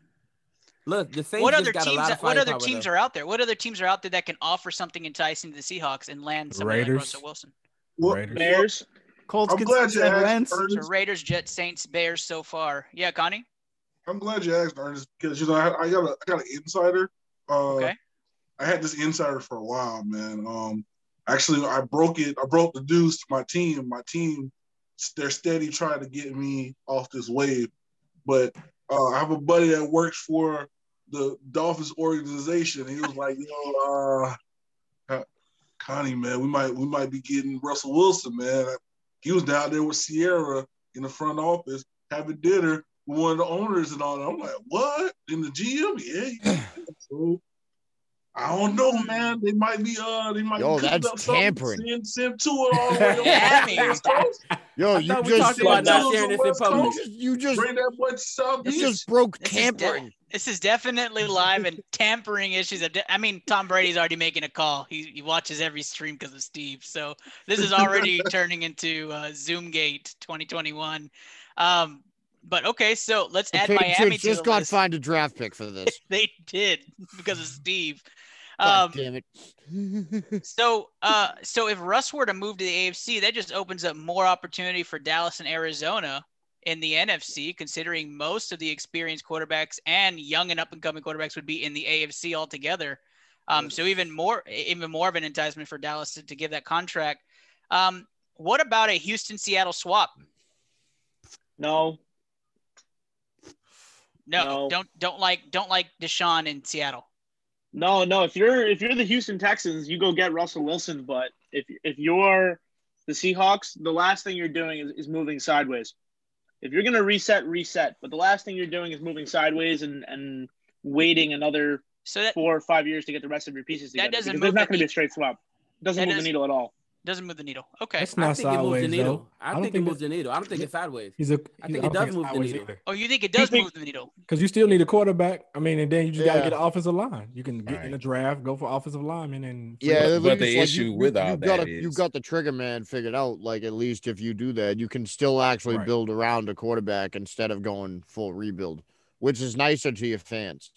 Look, the Saints what other got a teams? lot of What other teams though. are out there? What other teams are out there that can offer something enticing to the Seahawks and land somebody like Raiders. Russell Wilson? Well, Raiders. Bears. Colts I'm can glad you asked, Wentz. Ernest. So Raiders, Jets, Saints, Bears so far. Yeah, Connie. I'm glad you asked, Ernest, because you know I, I got a I got an insider. Uh, Okay. I had this insider for a while, man. Um, actually, I broke it. I broke the news to my team. My team, they're steady trying to get me off this wave, but uh, I have a buddy that works for the Dolphins organization. He was like, "Yo, uh, Con- Connie, man, we might we might be getting Russell Wilson, man." He was down there with Sierra in the front office having dinner, with one of the owners and all that. I'm like, what? In the GM? Yeah. yeah. so, I don't know, man. They might be uh they might Yo, be that's up something, tampering. Send, send to it all the *laughs* way Yeah, to the man. West Coast. Yo, you just talked about not sharing this in public. you just you just Bring that boy to South you Beach. just broke This tampering. This is definitely live and tampering issues. De- I mean, Tom Brady's already making a call. He, he watches every stream because of Steve. So this is already *laughs* turning into uh, Zoomgate 2021. Um, but okay, so let's The add Miami Patriots to just got fined a draft pick for this. *laughs* They did because of Steve. God Um, damn it. *laughs* so, uh, so if Russ were to move to the AFC, that just opens up more opportunity for Dallas and Arizona in the NFC, considering most of the experienced quarterbacks and young and up and coming quarterbacks would be in the AFC altogether. Um, so even more, even more of an enticement for Dallas to, to give that contract. Um, what about a Houston Seattle swap? No, No, No. don't don't like don't like Deshaun in Seattle. no, no. If you're if you're the Houston Texans, you go get Russell Wilson. But if if you're the Seahawks, the last thing you're doing is, is moving sideways. If you're gonna reset, reset. But the last thing you're doing is moving sideways and and waiting another So that four or five years to get the rest of your pieces That doesn't because move there's not going to be a straight swap. It doesn't move the needle at all. Doesn't move the needle. Okay. That's I not think it moves the needle. though. I, don't think, it moves the needle. I don't think it's sideways. He's a. I think it does move the needle. Oh, you think it does think- move the needle? Because you still need a quarterback. I mean, and then you just gotta Yeah. get an offensive line. You can get in Right. the draft, go for offensive lineman, and Yeah, But- but the like, issue you, with you, all you got that a, you is- got the trigger man figured out. Like at least if you do that, you can still actually Right. build around a quarterback instead of going full rebuild, which is nicer to your fans.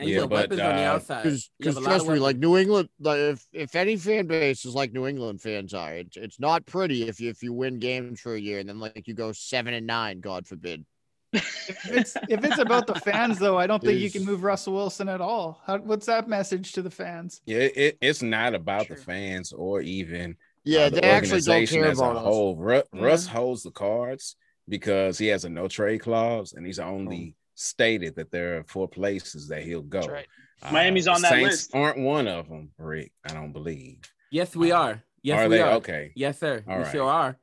And you Yeah, have but, weapons on the uh, outside. Because You have a lot trust me, like. New England, like if if any fan base is like New England fans are, it's it's not pretty if you if you win games for a year and then like you go seven and nine, God forbid. If it's if it's about the fans though, I don't think you can move Russell Wilson at all. How, what's that message to the fans? Yeah, it, it's not about the fans or even Yeah, uh, the they actually don't organization care as about us. whole. Ru- Russ Mm-hmm. holds the cards because he has a no trade clause, and he's only stated that there are four places that he'll go. That's right. Uh, Miami's on that Saints list. Aren't one of them, Rick? I don't believe. Yes, we are. Yes, are we they are. okay? Yes, sir. All we right. sure are.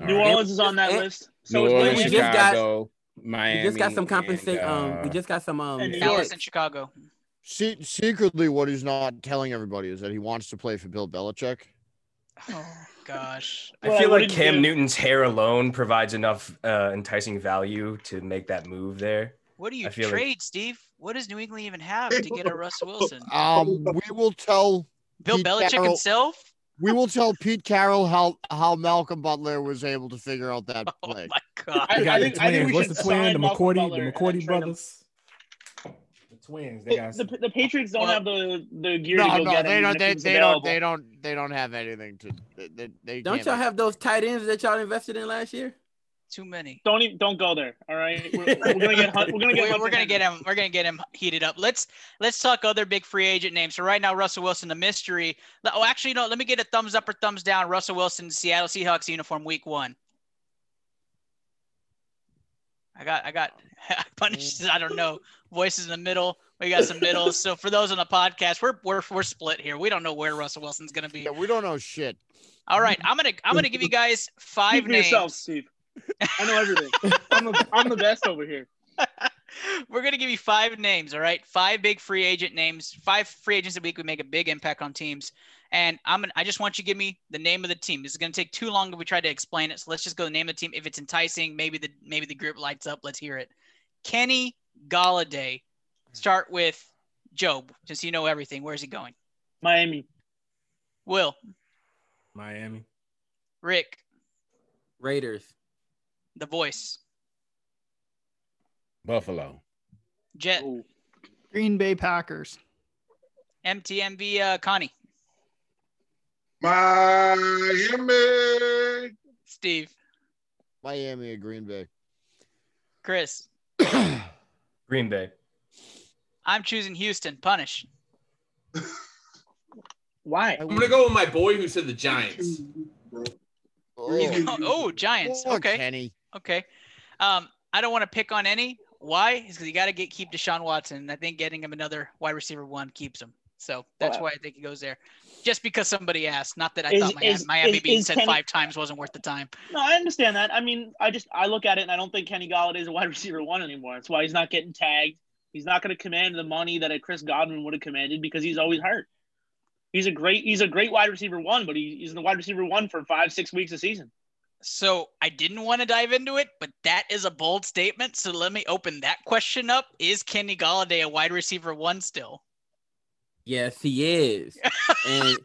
All New right. Orleans is on that And- list. So New is Orleans, we Miami. just got- Chicago, Miami. we just got some and, compensation. Um, we uh, just got some um. and New Dallas York. and Chicago. Se- secretly, what he's not telling everybody is that he wants to play for Bill Belichick. Oh gosh. I feel what like Cam do? Newton's hair alone provides enough uh, enticing value to make that move there. What do you I feel like- trade, Steve? What does New England even have to get a *laughs* Russ Wilson? Um, we will tell Bill Pete Belichick Carroll- himself? we will tell Pete Carroll how how Malcolm Butler was able to figure out that *laughs* play. Oh my god. I- You got the think- I think twins. What's the twin? The Malcolm McCourty, Butler the and McCourty trade him. brothers. The twins. They got. the, the Patriots don't Well- have the, the gear No, to go no, get they don't. They, they don't. They don't. They don't have anything to. They, they, they Don't can't y'all make- have those tight ends that y'all invested in last year? Too many. Don't even, don't go there. All right, *laughs* we're, we're gonna get Hunt- we're gonna get We're, we're gonna get him. We're gonna get him heated up. Let's let's talk other big free agent names. So right now, Russell Wilson, the mystery. Oh, actually, no. Let me get a thumbs up or thumbs down. Russell Wilson, Seattle Seahawks uniform, week one. I got, I got *laughs* punished. I don't know. Voices in the middle. We got some middles. So for those on the podcast, we're we're we're split here. We don't know where Russell Wilson's gonna be. Yeah, we don't know shit. All right, I'm gonna I'm gonna give you guys five Speak for names. yourself, Steve. I know everything. I'm the, I'm the best over here. *laughs* We're gonna give you five names, all right? Five big free agent names, five free agents a week would make a big impact on teams. And I'm gonna I just want you to give me the name of the team. This is gonna take too long if we try to explain it. So let's just go the name of the team. If it's enticing, maybe the maybe the group lights up. Let's hear it. Kenny Golladay. Start with Job, since you know everything. Where's he going? Miami. Will, Miami. Rick, Raiders. The Voice, Buffalo. Jet, Ooh. Green Bay Packers. MTMV, uh, Connie, Miami. Steve, Miami or Green Bay. Chris. *coughs* Green Bay. I'm choosing Houston. Punish. *laughs* Why? I'm gonna go with my boy who said the Giants. Oh, Oh, *laughs* oh, Giants. Okay. Kenny. Okay. Um, I don't want to pick on any. Why? Is because you got to get keep Deshaun Watson. I think getting him another wide receiver one keeps him. So that's Wow. why I think he goes there. Just because somebody asked, not that I Is- thought Miami, is- Miami is- being said Kenny- five times wasn't worth the time. No, I understand that. I mean, I just I look at it and I don't think Kenny Golladay is a wide *laughs* receiver one anymore. That's why he's not getting tagged. He's not going to command the money that a Chris Godwin would have commanded because he's always hurt. He's a great he's a great wide receiver one, but he, he's the wide receiver one for five six weeks a season. So I didn't want to dive into it, but that is a bold statement. So let me open that question up. Is Kenny Golladay a wide receiver one still? Yes, he is. *laughs* and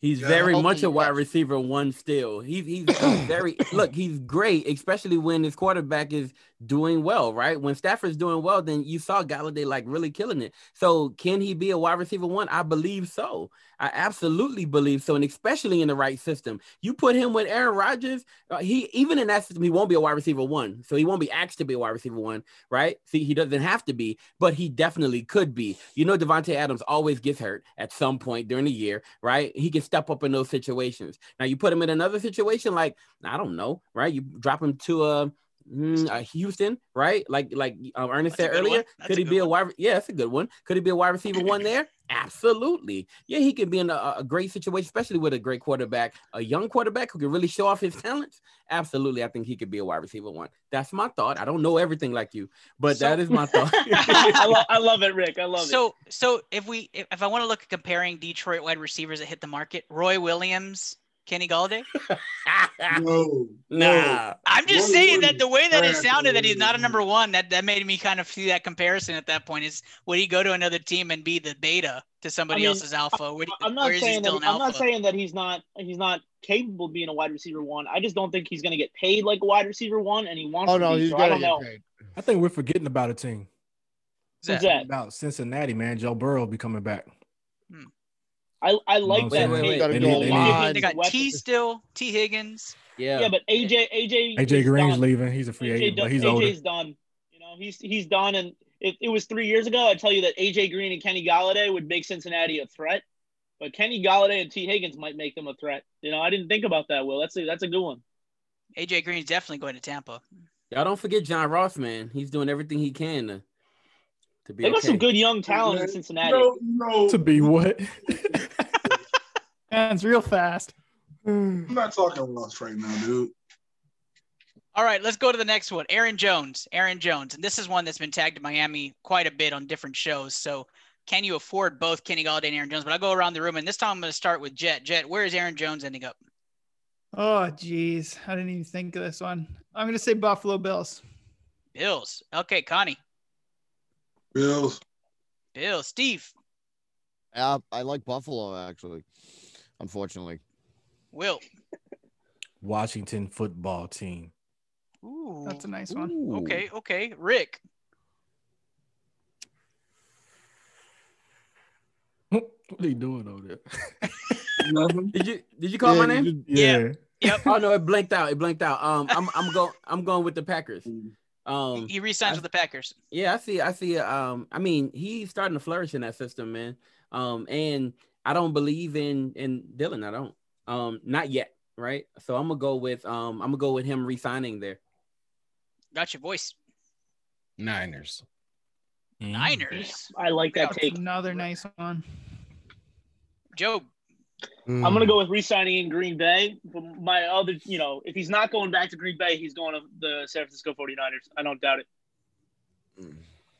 he's Yeah, very hopefully much a wide yes. receiver one still. He's he's, he's *coughs* very look, he's great, especially when his quarterback is doing well, right? When Stafford's doing well, then you saw Golladay like really killing it. So can he be a wide receiver one? I believe so. I absolutely believe so, and especially in the right system. You put him with Aaron Rodgers, uh, he even in that system, he won't be a wide receiver one. So he won't be asked to be a wide receiver one, right? See, he doesn't have to be, but he definitely could be. You know, Davante Adams always gets hurt at some point during the year, right? He can step up in those situations. Now you put him in another situation, like I don't know, right? You drop him to a. mm, uh, Houston, right? Like like uh, Ernest That's said earlier, could he good be a one. wide? Yeah, that's a good one. Could he be a wide receiver one there? Absolutely. Yeah, he could be in a, a great situation, especially with a great quarterback, a young quarterback who can really show off his talents. Absolutely, I think he could be a wide receiver one. That's my thought. I don't know everything like you, but So- that is my thought. *laughs* I, love I love it, Rick. I love it. So so if we if, if I want to look at comparing Detroit wide receivers that hit the market, Roy Williams, Kenny Golladay. *laughs* No, nah. I'm just Roy saying that the way that it sounded that he's not a number one, that that made me kind of see that comparison at that point. Is would he go to another team and be the beta to somebody I mean, else's alpha? Would, I'm not is he saying that I'm not saying that he's not he's not capable of being a wide receiver one. I just don't think he's going to get paid like a wide receiver one, and he wants Oh to no, be. he's So I gonna don't get know. paid. I think we're forgetting about a team. Who's that? About Cincinnati, man. Joe Burrow will be coming back. I, I like Wait, that. wait, take. wait. Gotta They go give. They got weapons. T still, Tee Higgins. Yeah. Yeah, but AJ AJ AJ is Green's done. leaving. He's a free AJ agent, do- but he's older. AJ's done. You know, he's he's done, and if it was three years ago, I'd tell you that AJ Green and Kenny Golladay would make Cincinnati a threat. But Kenny Golladay and Tee Higgins might make them a threat. You know, I didn't think about that. Will that's a, that's a good one. AJ Green's definitely going to Tampa. Y'all don't forget John Ross, man. He's doing everything he can to, to be They got okay. some good young talent in Cincinnati. no, no. To be what? And it's real fast. I'm not talking Ross right now, dude. All right, let's go to the next one. Aaron Jones. Aaron Jones. And this is one that's been tagged to Miami quite a bit on different shows. So can you afford both Kenny Golladay and Aaron Jones? But I'll go around the room. And this time I'm going to start with Jet. Jet, where is Aaron Jones ending up? Oh, geez. I didn't even think of this one. I'm going to say Buffalo Bills. Bills. Okay, Connie. Bills. Bills. Steve. Yeah, I like Buffalo actually. Unfortunately, Will. Washington football team. Ooh. That's a nice one. Ooh. Okay, okay. Rick. *laughs* What are you doing over there? *laughs* Did you did you call my name? you just- Yeah. Yep. Oh no, it blanked out. It blanked out. Um, I'm I'm going I'm going with the Packers. *laughs* Um, he re-signs I- with the Packers. yeah, I see. I see. Um, I mean, he's starting to flourish in that system, man. Um, and I don't believe in in Dylan. I don't. Um, not yet, right? So I'm gonna go with um, I'm gonna go with him re-signing there. Got your voice. Niners. Niners. I like that take. another nice one. Joe. Mm. I'm gonna go with re-signing in Green Bay. But my other, you know, if he's not going back to Green Bay, he's going to the San Francisco 49ers. I don't doubt it.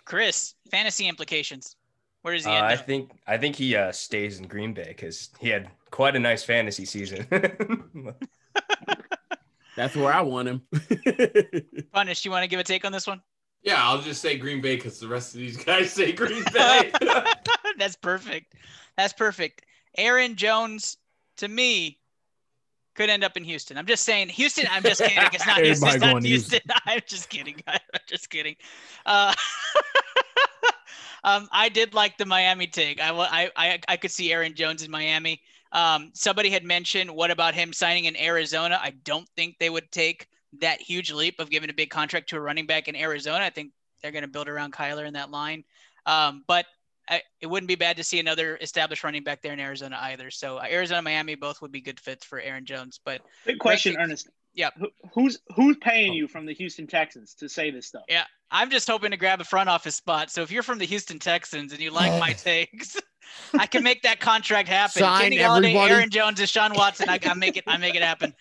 Chris. Fantasy implications. Where does he Uh, end I up? think I think he uh, stays in Green Bay because he had quite a nice fantasy season. *laughs* That's where I want him. *laughs* Punish, you want to give a take on this one? Yeah, I'll just say Green Bay because the rest of these guys say Green Bay. *laughs* That's perfect. That's perfect. Aaron Jones, to me, could end up in Houston. I'm just saying, Houston. I'm just kidding. It's not *laughs* Houston. It's not to Houston. *laughs* I'm just kidding. *laughs* I'm just kidding. Uh, um, I did like the Miami take. I, I, I, I could see Aaron Jones in Miami. Um, somebody had mentioned, what about him signing in Arizona? I don't think they would take that huge leap of giving a big contract to a running back in Arizona. I think they're going to build around Kyler in that line. Um, but I, it wouldn't be bad to see another established running back there in Arizona either. So uh, Arizona, Miami, both would be good fits for Aaron Jones. But Big question, Ranking- Ernest. Yeah. Who, who's who's paying you from the Houston Texans to say this stuff? yeah, I'm just hoping to grab a front office spot. So if you're from the Houston Texans and you like my takes, *laughs* I can make that contract happen. Sign Kenny Golladay, everybody. Aaron Jones, Deshaun Watson. I, I make it. I make it happen.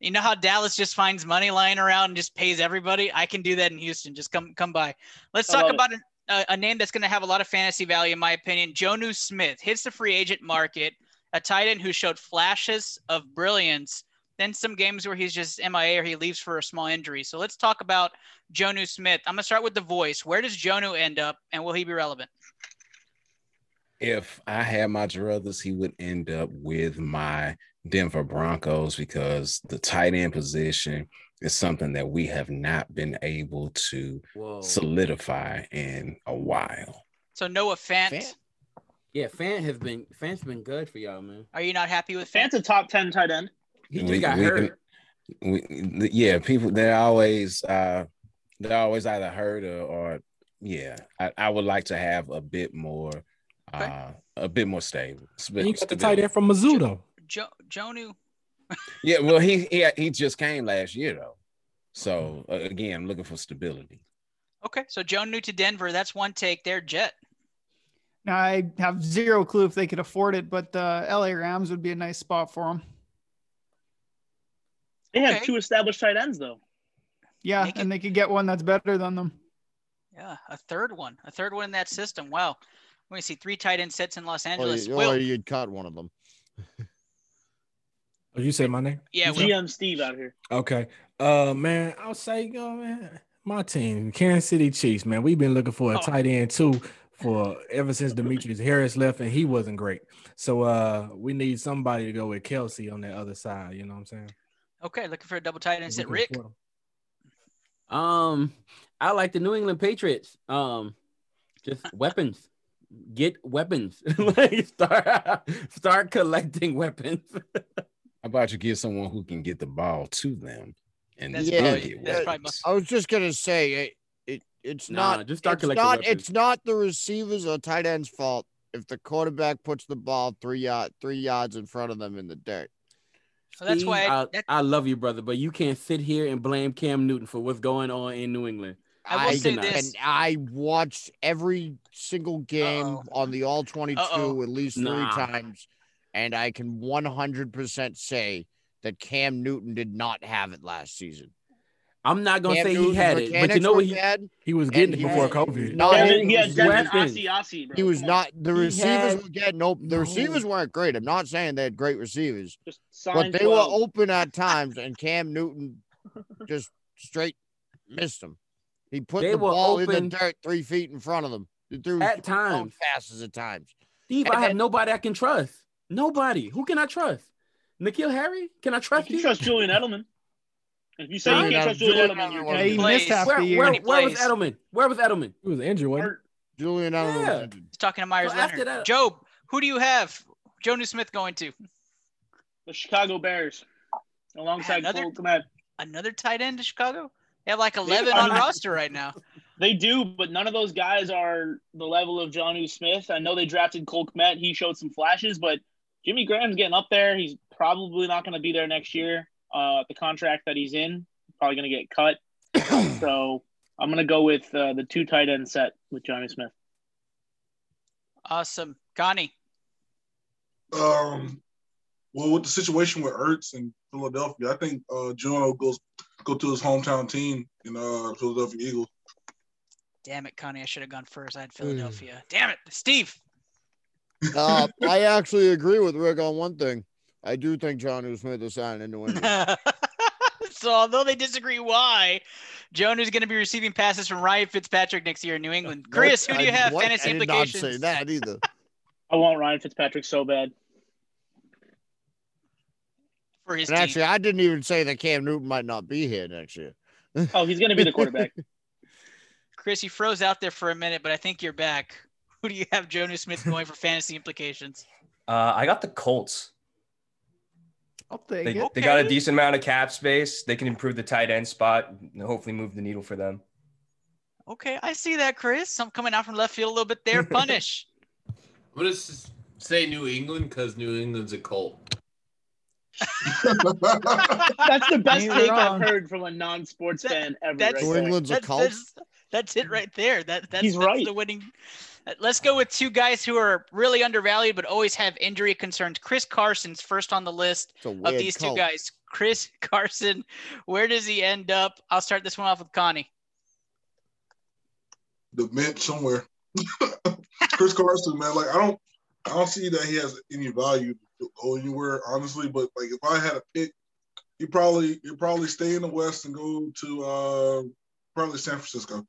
You know how Dallas just finds money lying around and just pays everybody? I can do that in Houston. Just come come by. Let's talk about it. about a, a, name that's going to have a lot of fantasy value, in my opinion. Jonnu Smith hits the free agent market, a tight end who showed flashes of brilliance. Then some games where he's just MIA or he leaves for a small injury. So let's talk about Jonnu Smith. I'm gonna start with the voice. Where does Jonnu end up, and will he be relevant? If I had my druthers, he would end up with my Denver Broncos because the tight end position is something that we have not been able to Whoa. solidify in a while. So Noah Fant. Fant? Yeah, Fant has been Fant's been good for y'all, man. Are you not happy with Fant? Fant's a top ten tight end. He just We- got we hurt. can- we, yeah, people they're always uh they're always either hurt or, or yeah. I, I would like to have a bit more uh a bit more stable. And you got the tight end from Mizzou though. Jo- Jonnu. Yeah, well he he he just came last year though. So uh, again, looking for stability. Okay, so Jonnu to Denver. That's one take there. Jet. Now I have zero clue if they could afford it, but the LA Rams would be a nice spot for them. They have Okay. two established tight ends though. Yeah, Make it- and they could get one that's better than them. Yeah, a third one. A third one in that system. Wow. Let me see. Three tight end sets in Los Or, Angeles. you- Will. you'd cut one of them. *laughs* Oh, you said my name? Yeah, Will. GM Steve out here. Okay. Uh man, I'll say, yo, man, my team, Kansas City Chiefs, man. We've been looking for a Oh. tight end too for ever since Demetrius Harris left and he wasn't great. So uh we need somebody to go with Kelce on the other side. You know what I'm saying? Okay, looking for a double tight end set. We Rick. Um, I like the New England Patriots. Um, just *laughs* weapons. Get weapons. *laughs* like start start collecting weapons. *laughs* How about you get someone who can get the ball to them and That's then probably- that's probably I was just gonna say it. it it's Nah, not just start it's not weapons. it's not the receivers or tight ends' fault if the quarterback puts the ball three yard three yards in front of them in the dirt. So that's Steve, why I- I, that- I love you, brother, but you can't sit here and blame Cam Newton for what's going on in New England. I will say this. And I watched every single game Uh-oh. on the all 22 Uh-oh. at least three Nah. times. And I can 100% say that Cam Newton did not have it last season. I'm not gonna Cam say he had it, but you know what he had? He was getting And it he before was- COVID. not he had was Devin. Asiasi, bro. He was not the He receivers had- were getting open. The No. receivers weren't great. I'm not saying they had great receivers, just but they 12. were open at *laughs* times, and Cam Newton just straight missed them. He put They the were ball in the dirt three feet in front of them. He threw At times. passes at times. Steve, And I have then- nobody I can trust. Nobody. Who can I trust? N'Keal Harry? Can I You trust can you? trust Julian Edelman. If you say you can't trust Julian Julian Edelman, you're Yeah, he missed half Where, the year. where, where was. Edelman? Where was Edelman? He was injured, wasn't hurt. Julian Edelman. was Yeah. injured. He's talking to Myers So after Leonard. that- Job, who do you have? Jonnu Smith going to The Chicago Bears, alongside Another- Cole Kmet. another tight end to Chicago? They have like 11 I on mean- roster right now. They do, but none of those guys are the level of Jonnu Smith. I know they drafted Cole Kmet. He showed some flashes, but Jimmy Graham's getting up there. He's probably not going to be there next year. Uh, the contract that he's in, probably going to get cut. *clears throat* so I'm going to go with uh, the two tight end set with Johnny Smith. Awesome. Connie. Um, well, with the situation with Ertz and Philadelphia, I think uh, Juno goes go to his hometown team in uh, Philadelphia Eagles. Damn it, Connie. I should have gone first. I Hmm. had Philadelphia. Damn it. Steve. Uh, I actually agree with Rick on one thing. I do think John Smith is signing in New England. *laughs* so although they disagree why, Jonnu's going to be receiving passes from Ryan Fitzpatrick next year in New England. Chris, who do you have? what? Fantasy I did implications. not say that either. *laughs* I want Ryan Fitzpatrick so bad. for his And team. actually, I didn't even say that Cam Newton might not be here next year. Oh, he's going to be the quarterback. *laughs* Chris, you froze out there for a minute, but I think you're back. Who *laughs* do you have Jonnu Smith going for fantasy implications? Uh, I got the Colts. I'll take They, it. they got a decent amount of cap space. They can improve the tight end spot and hopefully move the needle for them. Okay, I see that, Chris. I'm coming out from left field a little bit there. *laughs* Punish. I'm gonna say New England because New England's a cult. *laughs* That's the best Ain't take wrong. I've heard from a non-sports That- fan ever. that's- right New there. England's a That's, cult. that's, that's it right there. That that's, He's that's right. the winning. Let's go with two guys who are really undervalued but always have injury concerns. Chris Carson's first on the list of weird these two guys. Chris *laughs* Carson, where does he end up? I'll start this one off with Connie. The mint somewhere. *laughs* Chris Carson, man, like I don't, I don't see that he has any value to go anywhere, honestly. But like if I had a pick, he probably he'd probably stay in the West and go to uh probably San Francisco.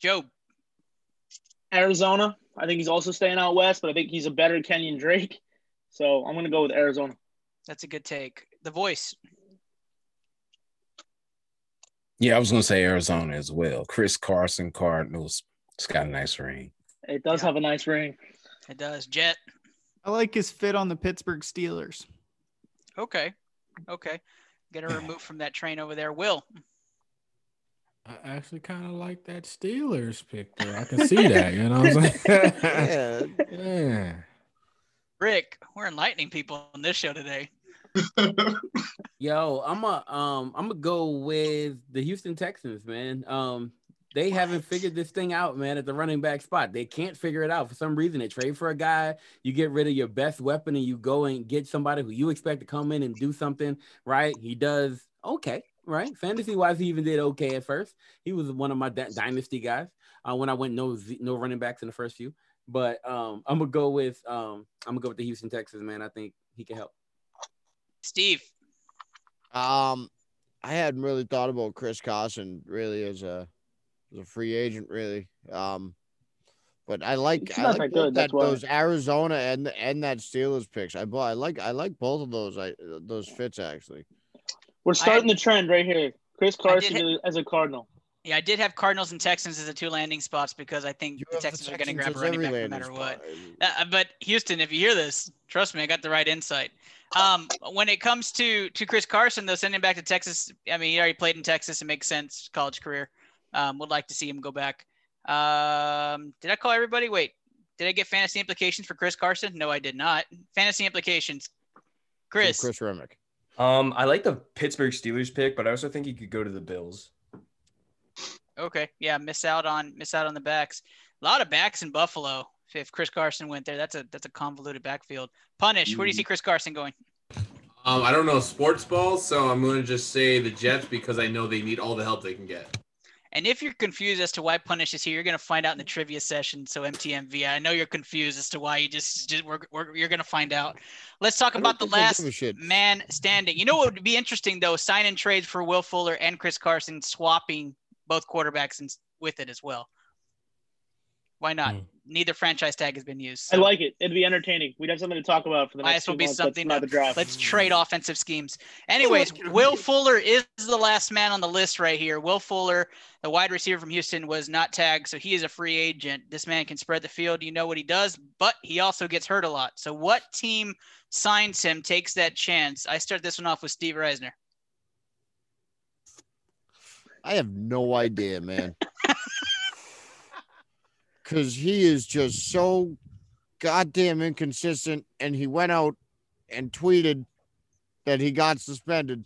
Joe. Arizona. I think he's also staying out west, but I think he's a better Kenyon Drake. So I'm gonna go with Arizona. That's a good take. The voice. Yeah, I was gonna say Arizona as well. Chris Carson, Cardinals. It's got a nice ring. It does have a nice ring. It does. Jet. I like his fit on the Pittsburgh Steelers. Okay. Okay. Get her removed from that train over there. Will. I actually kind of like that Steelers pick there. I can see that, you know what I'm saying? *laughs* Yeah. yeah. Rick, we're enlightening people on this show today. *laughs* Yo, I'm a um I'm gonna go with the Houston Texans, man. Um they haven't figured this thing out, man, at the running back spot. They can't figure it out for some reason. They trade for a guy, you get rid of your best weapon, and you go and get somebody who you expect to come in and do something, right? He does okay, right? Fantasy wise, he even did okay at first. He was one of my dy- dynasty guys uh, when I went no z- no running backs in the first few. But um, I'm gonna go with um, I'm gonna go with the Houston Texans, man. I think he can help. Steve. Um, I hadn't really thought about Chris Carson really as a as a free agent, really. Um, but I like I like that good, that that's why. those Arizona and and that Steelers picks. I bought. I like I like both of those. I those fits actually. We're starting the trend right here. Chris I did Carson as a Cardinal. Yeah, I did have Cardinals and Texans as the two landing spots because I think the have the Texans are going to grab a as running back no landing matter what. Uh, but Houston, if you hear this, trust me, I got the right insight. Um, when it comes to to Chris Carson, though, sending him back to Texas, I mean, he already played in Texas. It makes sense, college career. Um, would like to see him go back. Um, did I call everybody? Wait, did I get fantasy implications for Chris Carson? No, I did not. Fantasy implications. Chris. Chris Remick. Um, I like the Pittsburgh Steelers pick, but I also think he could go to the Bills. Okay, yeah, miss out on miss out on the backs. A lot of backs in Buffalo. If Chris Carson went there, that's a that's a convoluted backfield. Punish. Where do you see Chris Carson going? Um, I don't know sports balls, so I'm going to just say the Jets because I know they need all the help they can get. And if you're confused as to why Punish is here, you're gonna find out in the trivia session. So MTMV, I know you're confused as to why you just, just we're, we're, you're gonna find out. Let's talk about the last give a shit. man standing. You know what would be interesting though? Sign and trades for Will Fuller and Chris Carson, swapping both quarterbacks and with it as well. Why not? Hmm. Neither franchise tag has been used. I like it. It'd be entertaining. We'd have something to talk about for the Might next as well few be months. That's something. not To, draft. let's trade offensive schemes. Anyways, Will Fuller is the last man on the list right here. Will Fuller, the wide receiver from Houston, was not tagged, so he is a free agent. This man can spread the field. You know what he does, but he also gets hurt a lot. So, what team signs him, takes that chance? I start this one off with Steve Reisner. I have no idea, man. *laughs* Because he is just so goddamn inconsistent. And he went out and tweeted that he got suspended.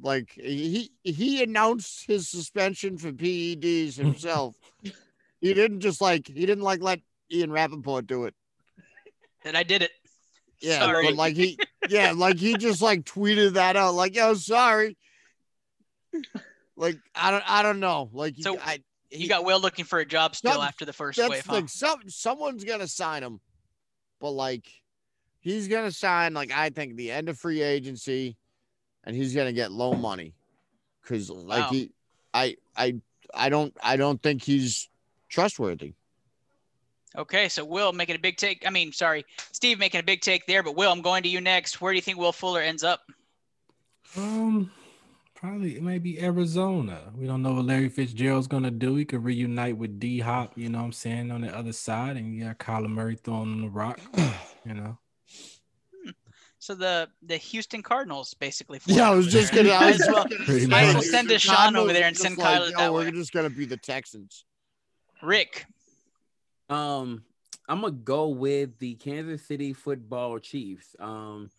Like he he announced his suspension for PEDs himself. *laughs* he didn't just like he didn't like let Ian Rapoport do it. And I did it. Yeah, Sorry. but like he yeah, like he just like tweeted that out, like, yo, sorry. Like I don't I don't know. Like So, I You got Will looking for a job still Some- after the first that's wave, the huh? Some someone's gonna sign him, but like he's gonna sign like I think the end of free agency, and he's gonna get low money, because like Wow. he, I I I don't I don't think he's trustworthy. Okay, so Will making a big take. I mean, sorry, Steve making a big take there, but Will, I'm going to you next. Where do you think Will Fuller ends up? Um, probably maybe Arizona. We don't know what Larry Fitzgerald's gonna do. He could reunite with D Hop, you know what I'm saying, on the other side, and you got Kyler Murray throwing on the rock, *clears throat* you know. So the the Houston Cardinals basically. Yeah, I was just gonna. I Might was as well, just *laughs* might as well send The Deshaun over there are and just send like, Kyler yo, that We're way. just gonna be the Texans. Rick, Um, I'm gonna go with the Kansas City Football Chiefs. Um,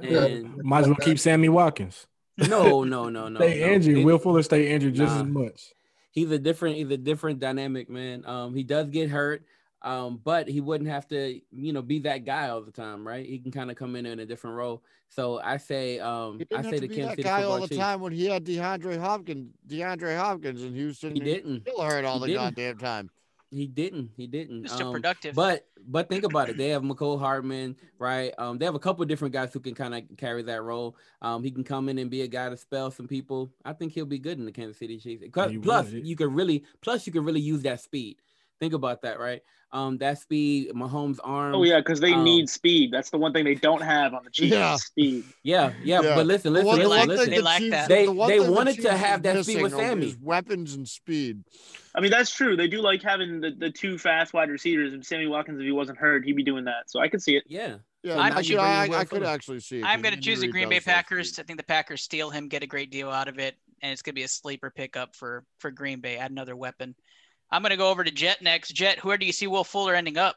Yeah, and Might as well keep Sammy Watkins. No, *laughs* no, no, no. Stay no. injured. It- Will Fuller stay injured just Nah. as much. he's a different he's a different dynamic man. Um, he does get hurt, um, but he wouldn't have to you know be that guy all the time, right? He can kind of come in in a different role. So I say um, He I didn't say have the to be Kansas that City guy Football all the Chiefs. time when he had DeAndre Hopkins, DeAndre Hopkins in Houston. He didn't. he still hurt all He the didn't. goddamn time. He didn't. He didn't. Mr. Um, Productive. But but think about it. They have Mecole Hardman, right? Um, they have a couple different guys who can kind of carry that role. Um, he can come in and be a guy to spell some people. I think he'll be good in the Kansas City Chiefs. 'Cause- He Plus, you could really plus you could really use that speed. Think about that, right? Um, that speed, Mahomes' arms. Oh yeah, because they um, need speed. That's the one thing they don't have on the Chiefs. Yeah. Speed. Yeah, yeah, Yeah. But listen, The listen, one- listen, one listen. thing They the lack Chiefs- that. They- the they thing the wanted to have that speed with missing Sammy. weapons and speed. I mean, that's true. They do like having the, the two fast wide receivers, and Sammy Watkins, if he wasn't hurt, he'd be doing that. So I could see it. Yeah. Yeah, I, now could- you I, I could Fuller. actually see it. I'm going to choose the Green Bay Packers. I think the Packers steal him, get a great deal out of it, and it's going to be a sleeper pickup for for Green Bay. Add another weapon. I'm going to go over to Jet next. Jet, where do you see Will Fuller ending up?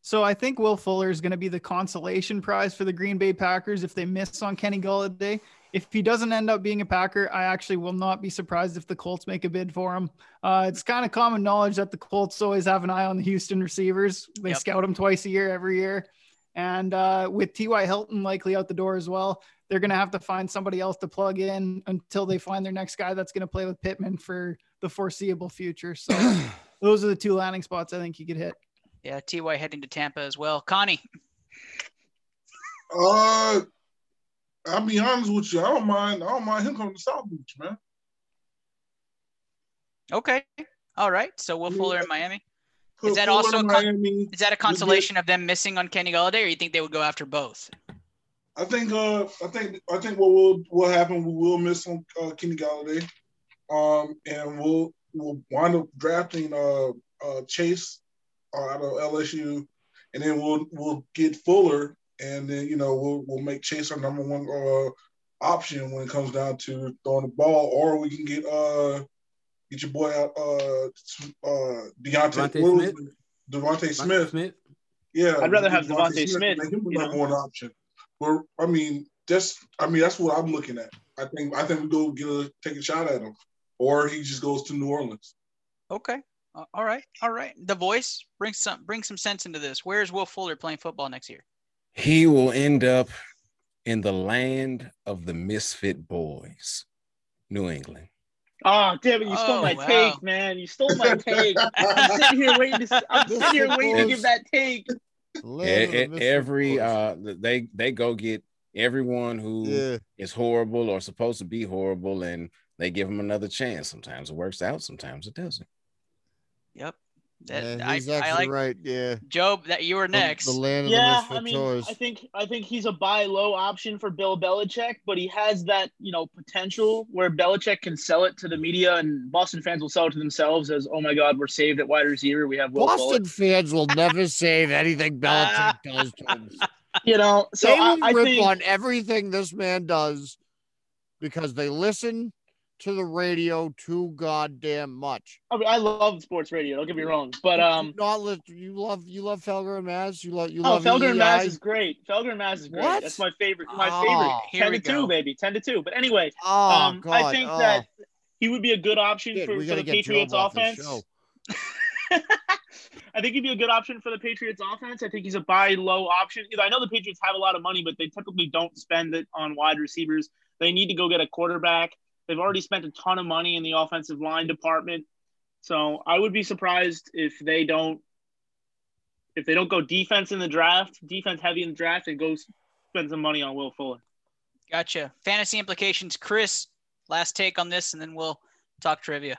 So I think Will Fuller is going to be the consolation prize for the Green Bay Packers if they miss on Kenny Golladay. If he doesn't end up being a Packer, I actually will not be surprised if the Colts make a bid for him. Uh, it's kind of common knowledge that the Colts always have an eye on the Houston receivers. They Yep. scout them twice a year, every year. And uh, with T.Y. Hilton likely out the door as well, they're going to have to find somebody else to plug in until they find their next guy that's going to play with Pittman for the foreseeable future. So *clears throat* those are the two landing spots I think he could hit. Yeah, Ty heading to Tampa as well. Connie, Uh, I'll be honest with you. I don't mind. I don't mind him coming to South Beach, man. okay, all right. So Will Yeah. Fuller in Miami. Is that Fuller also a con- Miami? Is that a consolation of them missing on Kenny Golladay, or you think they would go after both? I think. Uh, I think. I think what will what happen? We will miss on uh, Kenny Golladay, um, and we'll we'll wind up drafting uh, uh Chase uh, out of LSU, and then we'll we'll get Fuller, and then you know we'll we'll make Chase our number one uh option when it comes down to throwing the ball, or we can get uh get your boy out uh uh Deontay, DeVonta Smith? DeVonta DeVonta Smith. Smith. Yeah, I'd rather have get DeVonta Smith, Make him the you number know? one option. But I mean, just I mean that's what I'm looking at. I think I think we go get a take a shot at him, or he just goes to New Orleans. Okay. Uh, All right. All right. The voice bring some bring some sense into this. Where's Will Fuller playing football next year? He will end up in the land of the misfit boys, New England. Oh, damn it! You stole Oh, my wow. take, man. You stole my take. I'm *laughs* sitting here waiting to. I'm sitting here waiting to was- give that take. Land of the misfit every uh they they go get everyone who is yeah, horrible or supposed to be horrible and they give him another chance sometimes it works out sometimes it doesn't Yep. That, yeah, he's I actually like right. Yeah, Job that you were next. The, land of Yeah, the I mean, toys. I think I think he's a buy low option for Bill Belichick, but he has that you know potential where Belichick can sell it to the media, and Boston fans will sell it to themselves as, "Oh my God, we're saved at wide receiver. We have Will Boston fans will never save anything Belichick *laughs* does to them. You know, so they I, will I rip think on everything this man does because they listen to the radio too goddamn much. I, mean, I love sports radio. Don't get me wrong, but um, not li- you love you love Felger and Maz. You love you oh, love Felger and Maz is great. Felger and Maz is great. What? That's my favorite. My Oh, favorite. here Ten we to two, go. baby. Ten to two. But anyway, Oh um, God! I think oh. that he would be a good option Shit, for, for the Patriots offense. *laughs* I think he'd be a good option for the Patriots offense. I think he's a buy low option. I know the Patriots have a lot of money, but they typically don't spend it on wide receivers. They need to go get a quarterback. They've already spent a ton of money in the offensive line department. So I would be surprised if they don't if they don't go defense in the draft, defense heavy in the draft, and go spend some money on Will Fuller. Gotcha. Fantasy implications. Chris, last take on this, and then we'll talk trivia.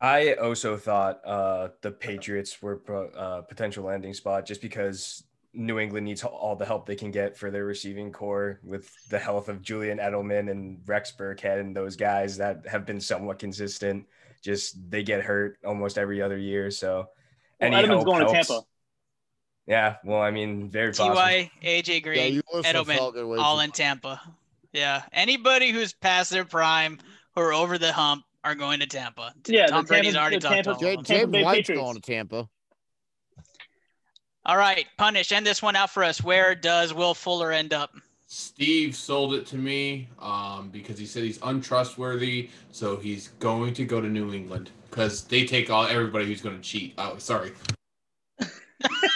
I also thought uh, the Patriots were pro- uh, potential landing spot just because New England needs all the help they can get for their receiving core with the health of Julian Edelman and Rex Burkhead and those guys that have been somewhat consistent. Just they get hurt almost every other year. So Well, any Edelman's help going to. Tampa. Yeah, well, I mean, very possible. Ty, AJ Green, you listen to Edelman, all in Tampa. Yeah. Anybody who's past their prime who are over the hump are going to Tampa. Yeah, Tom Brady's Tampa- already the talked Tampa- all J- of them. James Bay White's Patriots. going to Tampa. All right, punish. End this one out for us. Where does Will Fuller end up? Steve sold it to me um, because he said he's untrustworthy, so he's going to go to New England because they take all everybody who's going to cheat. Oh, sorry. *laughs*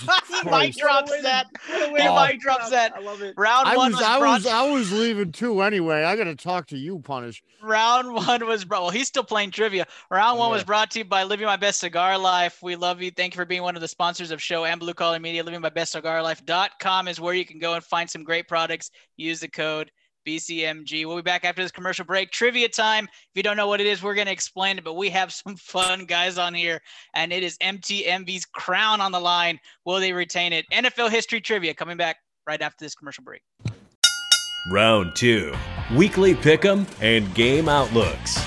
*laughs* he might drop that. He Oh. might drop that. I love it. Round I one was, was, I brought was, I was leaving too anyway. I got to talk to you, Punish. Round one was brought. Well, he's still playing trivia. Round one was brought to you by Living My Best Cigar Life. We love you. Thank you for being one of the sponsors of show and Blue Collar Media. Living My Best Cigar Life.com is where you can go and find some great products. Use the code BCMG. We'll be back after this commercial break. Trivia time. If you don't know what it is, we're going to explain it, but we have some *laughs* fun guys on here, and it is MTMV's crown on the line. Will they retain it? NFL history trivia coming back right after this commercial break. Round two weekly pick'em and game outlooks.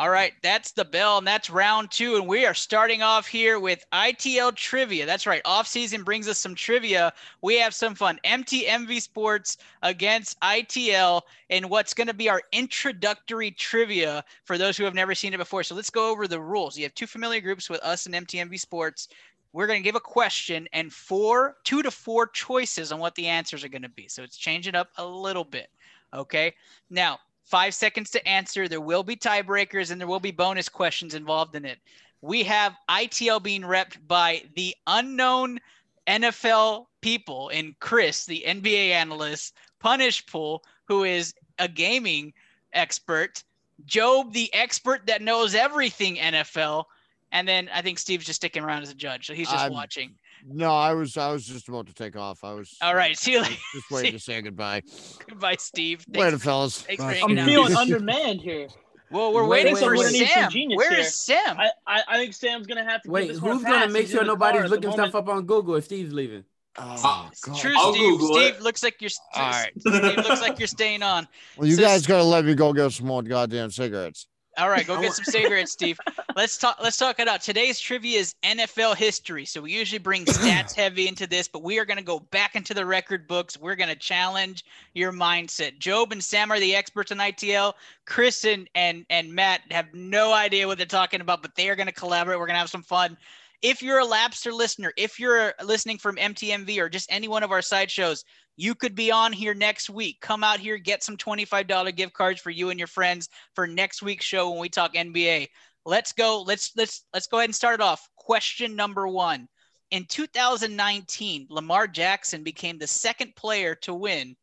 All right, that's the bell, and that's round two. And we are starting off here with ITL trivia. That's right. Off season brings us some trivia. We have some fun. MTMV Sports against ITL, and what's going to be our introductory trivia for those who have never seen it before. So let's go over the rules. You have two familiar groups with us and MTMV Sports. We're going to give a question and four, two to four choices on what the answers are going to be. So it's changing up a little bit. Okay. Now, five seconds to answer. There will be tiebreakers and there will be bonus questions involved in it. We have ITL being repped by the unknown NFL people in Chris, the NBA analyst, Punish Pool, who is a gaming expert, Job, the expert that knows everything NFL, and then I think Steve's just sticking around as a judge, so he's just I'm- watching. No, I was, I was just about to take off. I was. All right, uh, see you later. Just *laughs* waiting to say goodbye. Goodbye, Steve. Later, fellas. thanks for hanging I'm out. feeling *laughs* undermanned here. Well, we're Wait, waiting wait, for wait. We're gonna need some Sam. genius Where here. is Sam? I, I, I think Sam's gonna have to. give Wait, this who's gonna pass. make He's sure in the car nobody's looking stuff up on Google if Steve's leaving? Oh, God. True, I'll Steve. Google Steve it. looks like you're. All right. Steve looks like you're staying on. Well, you So- guys gotta let me go get some more goddamn cigarettes. All right, go get some cigarettes, Steve. Let's talk. Let's talk it out. Today's trivia is NFL history, so we usually bring *clears throat* stats heavy into this, but we are going to go back into the record books. We're going to challenge your mindset. Job and Sam are the experts in ITL. Chris and and and Matt have no idea what they're talking about, but they are going to collaborate. We're going to have some fun. If you're a Lapster listener, if you're listening from MTMV or just any one of our side shows, you could be on here next week. Come out here, get some $25 gift cards for you and your friends for next week's show when we talk NBA. Let's go. Let's let's let's go ahead and start it off. Question number 1. In 2019, Lamar Jackson became the second player to win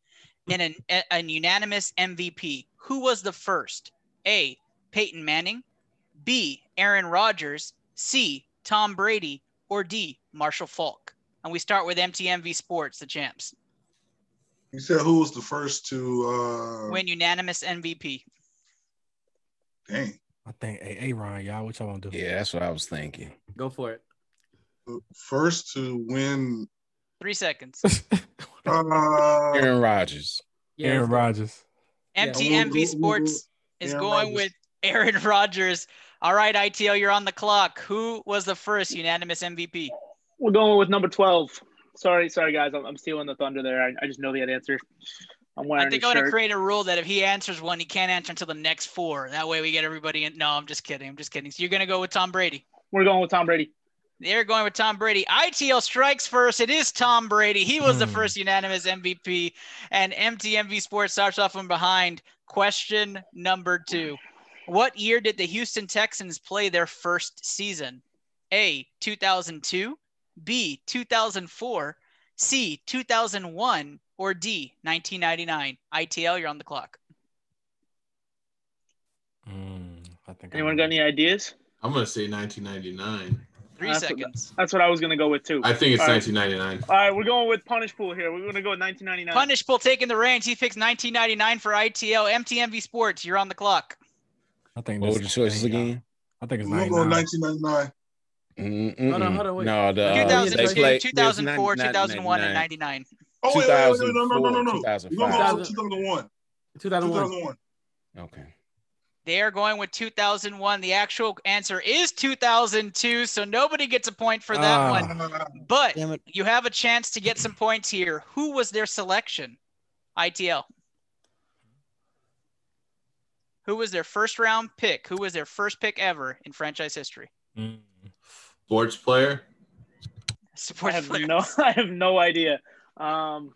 in an, a, an unanimous MVP. Who was the first? A. Peyton Manning, B. Aaron Rodgers, C. Tom Brady, or D. Marshall Faulk. And we start with MTMV Sports, the champs. You said who was the first to uh Win unanimous MVP. dang. I think a Ron, y'all. What y'all want to do? Yeah, that's what I was thinking. Go for it. First to win Three seconds. *laughs* uh Aaron Rodgers. Yeah, Aaron let's. Rodgers. MTMV We'll- Sports is Aaron going Rodgers. with Aaron *laughs* Rodgers. All right, ITL, you're on the clock. Who was the first unanimous MVP? We're going with number twelve. Sorry, sorry guys, I'm, I'm stealing the thunder there. I, I just know the answer. I'm wearing I think I'm going to create a rule that if he answers one, he can't answer until the next four. That way we get everybody in. No, I'm just kidding. I'm just kidding. So you're going to go with Tom Brady. We're going with Tom Brady. They're going with Tom Brady. ITL strikes first. It is Tom Brady. He was the Hmm. first unanimous MVP. And MTMV Sports starts off from behind. Question number two What year did the Houston Texans play their first season? A, 2002, B, 2004, C, 2001, or D, 1999? ITL, you're on the clock. Mm, I think. Anyone I got know. any ideas? I'm gonna say 1999. Three That's what- seconds. That's what I was gonna go with too. I think it's All right. 1999. All right, we're going with Punish Pool here. We're gonna go with 1999. Punish Pool taking the reins. He picks 1999 for ITL. MTMV Sports, you're on the clock. I think. What this were the choices again? I think it's we're go 99. 1999. Mm-mm-mm. Hold on, hold on, wait. No, the uh, 2002, they played- 2004, there's not- 2001, and 99. 99. Oh wait, wait, wait, wait, no, no, no, no, no. 2004, We're gonna go 2005. with 2001. 2001. 2001. Okay. They are going with 2001. The actual answer is 2002, so nobody gets a point for that Ah. one. But Damn it. you have a chance to get some points here. Who was their selection? ITL. Who was their first round pick? Who was their first pick ever in franchise history? Mm. Sports player. Support I have players. no. *laughs* I have no idea. Um,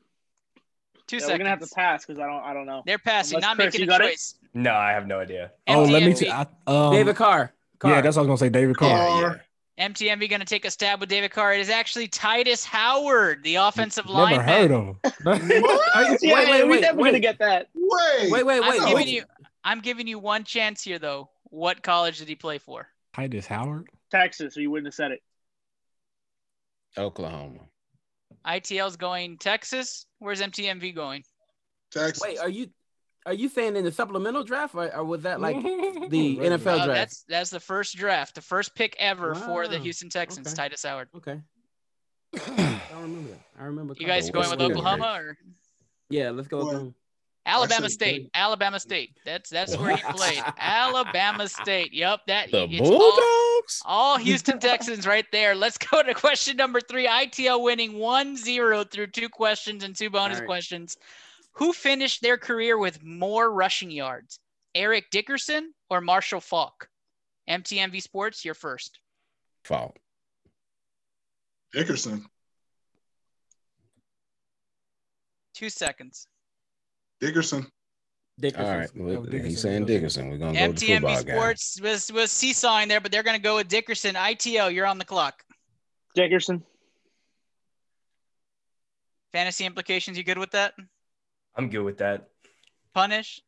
Two yeah, seconds. we're gonna have to pass because I don't. I don't know. They're passing, Unless not Chris, making a got it? choice. No, I have no idea. Oh, let me. MTMV. T- I, um, David Carr. Carr. Yeah, that's what I was gonna say. David Carr. Carr. MTMV going to take a stab with David Carr. It is actually Titus Howard, the offensive Never lineman. heard him. *laughs* What? *laughs* Yeah, wait, wait, we're never wait. gonna get that. Wait. Wait, wait, I'm giving you. I'm giving you one chance here, though. What college did he play for? Titus Howard. Texas, or you wouldn't have said it. Oklahoma. ITL's going Texas. Where's MTMV going? Texas. Wait, are you are you saying in the supplemental draft or, or was that like *laughs* the NFL Uh, draft? that's that's the first draft, the first pick ever for the Houston Texans. Okay. Titus Howard. Okay. *clears throat* I don't remember that. I remember. You guys going with Oklahoma or Yeah, let's go. What? Oklahoma. Alabama said State? Alabama State. That's that's where he played. Alabama State. Yep, that The it's all- Bulldogs. All Houston Texans right there. Let's go to question number three. ITL winning 1 0 through two questions and two bonus All right. questions. Who finished their career with more rushing yards? Eric Dickerson or Marshall Faulk? MTMV Sports, you're first. Faulk. Dickerson. Two seconds. Dickerson. Dickerson. All right. Go well, Dickerson, He's saying Dickerson. We're gonna go with the MTMV football guy. Sports was, was seesawing there, but they're going to go with Dickerson. ITL, you're on the clock. Dickerson. Fantasy implications, you good with that? I'm good with that. Punish?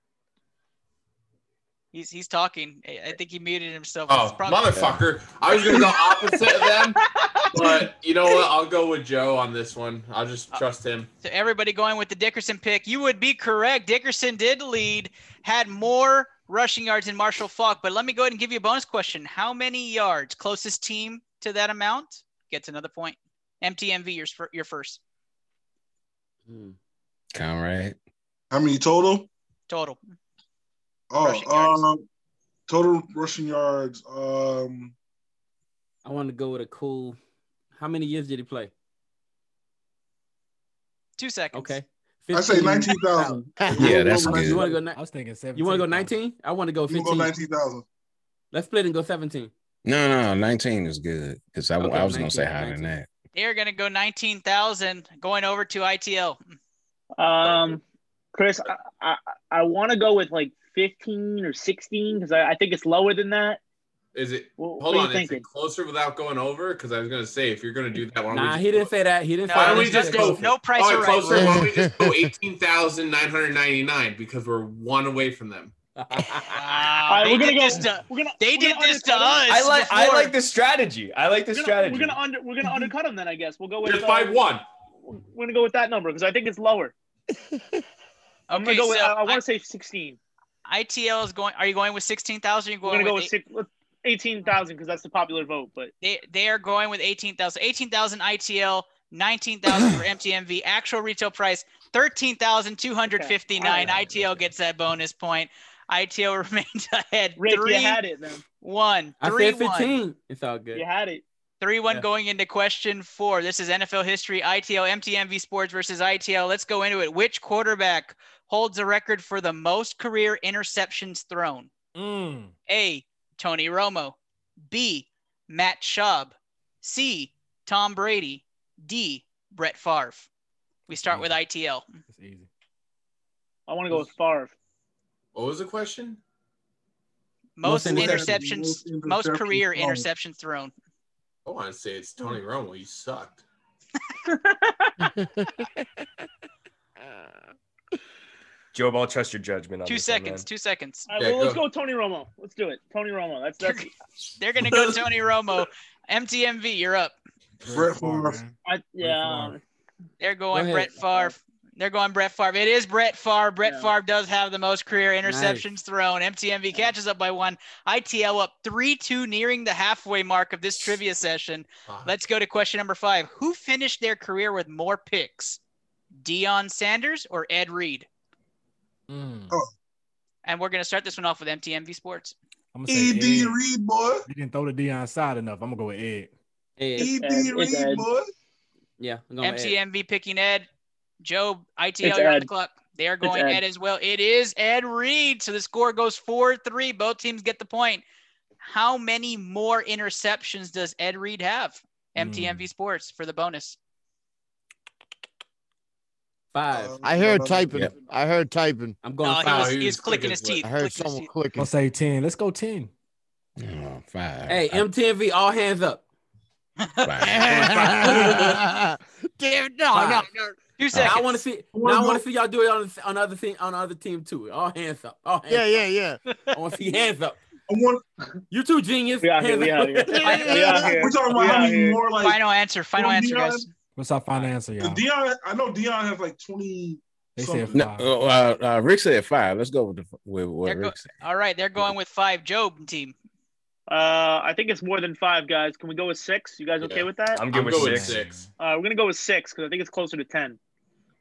He's he's talking. I I think he muted himself. Oh, motherfucker. I was going to go opposite of them, *laughs* but you know what? I'll go with Joe on this one. I'll just trust him. So everybody going with the Dickerson pick. You would be correct. Dickerson did lead, had more rushing yards than Marshall Faulk. But let me go ahead and give you a bonus question. How many yards? Closest team to that amount gets another point. MTMV, you're, first. Hmm. right. How many total? Total. Oh, Rushing um, total rushing yards. Um, I want to go with a cool. How many years did he play? Two seconds. Okay. I say 15. nineteen thousand. Yeah, that's You good. want to go? Ni- I was thinking 17. you want to go 19? I want to go You 15. go nineteen thousand. Let's split and go 17. No, no, 19 is good because I, Okay, I was gonna say 19, higher than that. They're going to go 19,000 going over to ITL. Um, Chris, I I, I want to go with like 15 or 16 because I, I think it's lower than that. Is it? What, Hold on. Is thinking? it closer without going over? Because I was going to say, if you're going to do that, why don't Nah, we he didn't say that. He didn't No, say Why that. don't we just no- go? no price All or right, right. closer. Why don't we just go *laughs* 18,999 because we're one away from them? Wow, right, we're gonna did go- to, We're gonna they we're did gonna this to us. I like I like this strategy. I like this We're gonna, strategy. we're gonna under we're gonna undercut them then. I guess we'll go with Just uh, by one. We're gonna go with that number because I think it's lower. *laughs* I'm Okay, gonna go with. so I, I want to say 16. ITL is going. Are you going with 16,000? You're We're going gonna go with with six, with 18,000 because that's the popular vote. But They they are going with 18,000. 18,000 ITL, 19,000 for MTMV. Actual retail price 13,259. Okay, all right. ITL gets that bonus point. ITL *laughs* remains ahead. Rick, three, you had it, man. one, I three, said one. It's all good. You had it. Three one Yeah. going into question four. This is NFL history. ITL, MTMV Sports versus ITL. Let's go into it. Which quarterback holds the record for the most career interceptions thrown? Mm. A. Tony Romo. B. Matt Schaub. C. Tom Brady. D. Brett Favre. We start with ITL. It's easy. I want to go with Favre. What was the question? Most Most interceptions, Most most career thrown. interceptions thrown. I want to say it's Tony Romo. You sucked. *laughs* *laughs* *laughs* Joe Ball, trust your judgment on Two this one, seconds. man. Two seconds. All right, Yeah, well, let's go. go Tony Romo. Let's do it. Tony Romo. That's that's. *laughs* They're gonna go *laughs* Tony Romo. MTMV, you're up. Brett Favre. man. I, yeah. Favre. They're going ahead. Brett Favre. They're going Brett Favre. It is Brett Favre. Brett Yeah. Favre does have the most career interceptions Nice. thrown. MTMV catches up by one. ITL up 3 2, nearing the halfway mark of this trivia session. Fuck. Let's go to question number five. Who finished their career with more picks? Deion Sanders or Ed Reed? Mm. Oh. And we're going to start this one off with MTMV Sports. I'm gonna say Ed Ed. Reed, boy. You didn't throw the Deion side enough. I'm gonna go with Ed. Ed. Ed Ed, Reed, Ed. boy. Yeah, I'm going with Ed. MTMV picking Ed. Joe, ITL, you're on the clock. They are going Ed. Ed. as well. It is Ed Reed. So the score goes 4 3. Both teams get the point. How many more interceptions does Ed Reed have? MTMV Sports for the bonus. Five. Um, I heard typing. I heard typing. I'm No, he was, he was clicking his teeth. I heard clicking his someone clicking. I'll say 10. Let's go 10. Oh, five. Hey, MTMV, all hands up. *laughs* Damn, no, no, no. Two Now seconds. I want to see. Now I want to see y'all do it on the, on other team on other team too. All hands up. All hands Yeah, up. yeah, yeah. I want to see hands up. I You two genius. We out here, Hands We out here. *laughs* we out here. We're talking We about how many more like Final answer. Final answer, Deion- guys. What's our final answer, y'all? Deion. I know Deion has like twenty. They said something. No, uh, uh, Rick said five. Let's go with the with what They're go- Rick said. All right, they're going with five. Job team. Uh, I think it's more than five guys. Can we go with six? You guys okay Yeah. with that? I'm I'm good with going six. six. Uh, we're gonna go with six because I think it's closer to ten.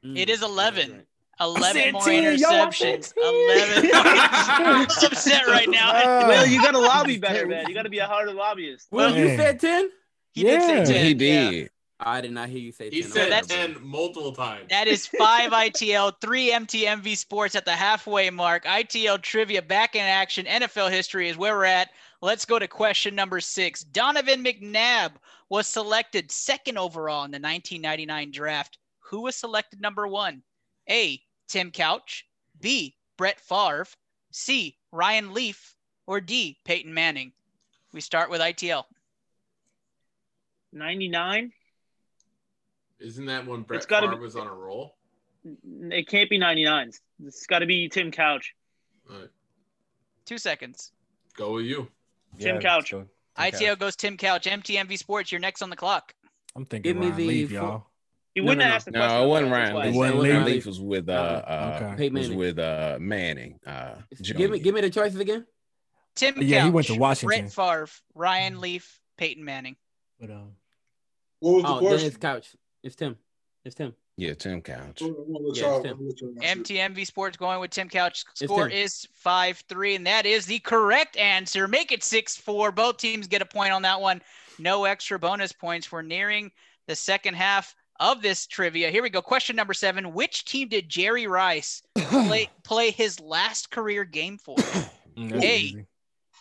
Mm, It is 11. 11 more 10, *laughs* interceptions. 11. I'm upset right now. *laughs* Uh, Will, you gotta lobby *laughs* better, man. You gotta be a harder lobbyist. Well, you said ten. He did say Yeah. 10. He yeah. did. I did not hear you say He ten. said that's- 10 multiple times. That is five ITL, three MTMV Sports at the halfway mark. ITL trivia back in action. NFL history is where we're at. Let's go to question number six. Donovan McNabb was selected second overall in the 1999 draft. Who was selected number one? A. Tim Couch. B. Brett Favre. C. Ryan Leaf. Or D. Peyton Manning. We start with ITL. Ninety-nine. Isn't that when Brett It's Favre be- was on a roll? It can't be ninety-nine. It's got to be Tim Couch. All right, Two seconds. go with you. Tim let's Couch. go. Tim ITL Couch. goes Tim Couch. MTMV Sports, you're next on the clock. I'm thinking Give me Ryan the Leaf, full- y'all. He No, wouldn't no, have no. asked the question. No, it wasn't Ryan why I Leaf. It wasn't Ryan Leaf. Leaf was with uh, uh Okay. Peyton was Manning. with uh Manning. Uh, Give me, Junior. give me the choices again. Tim Yeah, Couch, he went to Washington. Brett Favre, Ryan Leaf, Peyton Manning. But, um, What was the Oh, then question? it's couch. It's Tim. It's Tim. Yeah, Tim Couch. I'm gonna let Yeah, y'all- it's I'm gonna let y'all answer. MTMV Sports going with Tim Couch. Score Tim. is 5 3, and that is the correct answer. Make it 6 4. Both teams get a point on that one. No extra bonus points. We're nearing the second half of this trivia. Here we go. Question number seven Which team did Jerry Rice *coughs* play, play his last career game for? *coughs* that's easy.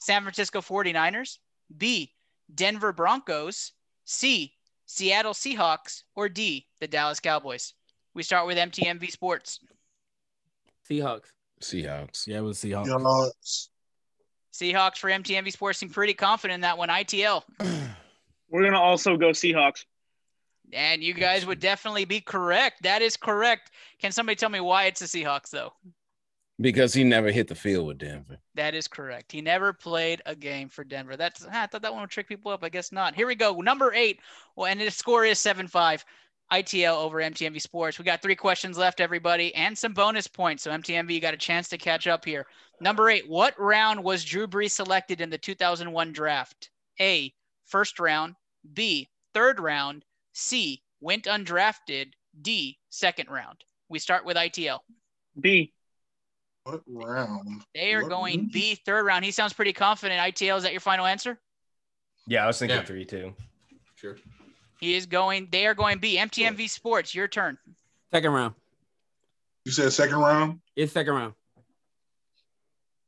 San Francisco 49ers, B, Denver Broncos, C, Seattle Seahawks, or D, the Dallas Cowboys? We start with MTMV Sports. Seahawks. Seahawks. Yeah, it was Seahawks. Y'all- Seahawks for MTMV Sports seem pretty confident in that one. ITL. *clears throat* We're gonna also go Seahawks. And you guys would definitely be correct. That is correct. Can somebody tell me why it's the Seahawks, though? Because he never hit the field with Denver. That is correct. He never played a game for Denver. That's ah, I thought that one would trick people up. I guess not. Here we go. Number eight. Well, and the score is 7-5. ITL over MTMV Sports. We got three questions left, everybody, and some bonus points. So MTMV, you got a chance to catch up here. Number eight. What round was Drew Brees selected in the 2001 draft? A. First round. B. Third round. C. Went undrafted. D. Second round. We start with ITL. B. What round? They are What going round? B third round. He sounds pretty confident. ITL, is that your final answer? Yeah, I was thinking Yeah. three too. Sure. He is going. They are going B. MTMV Sports. Your turn. Second round. You said second round. It's second round.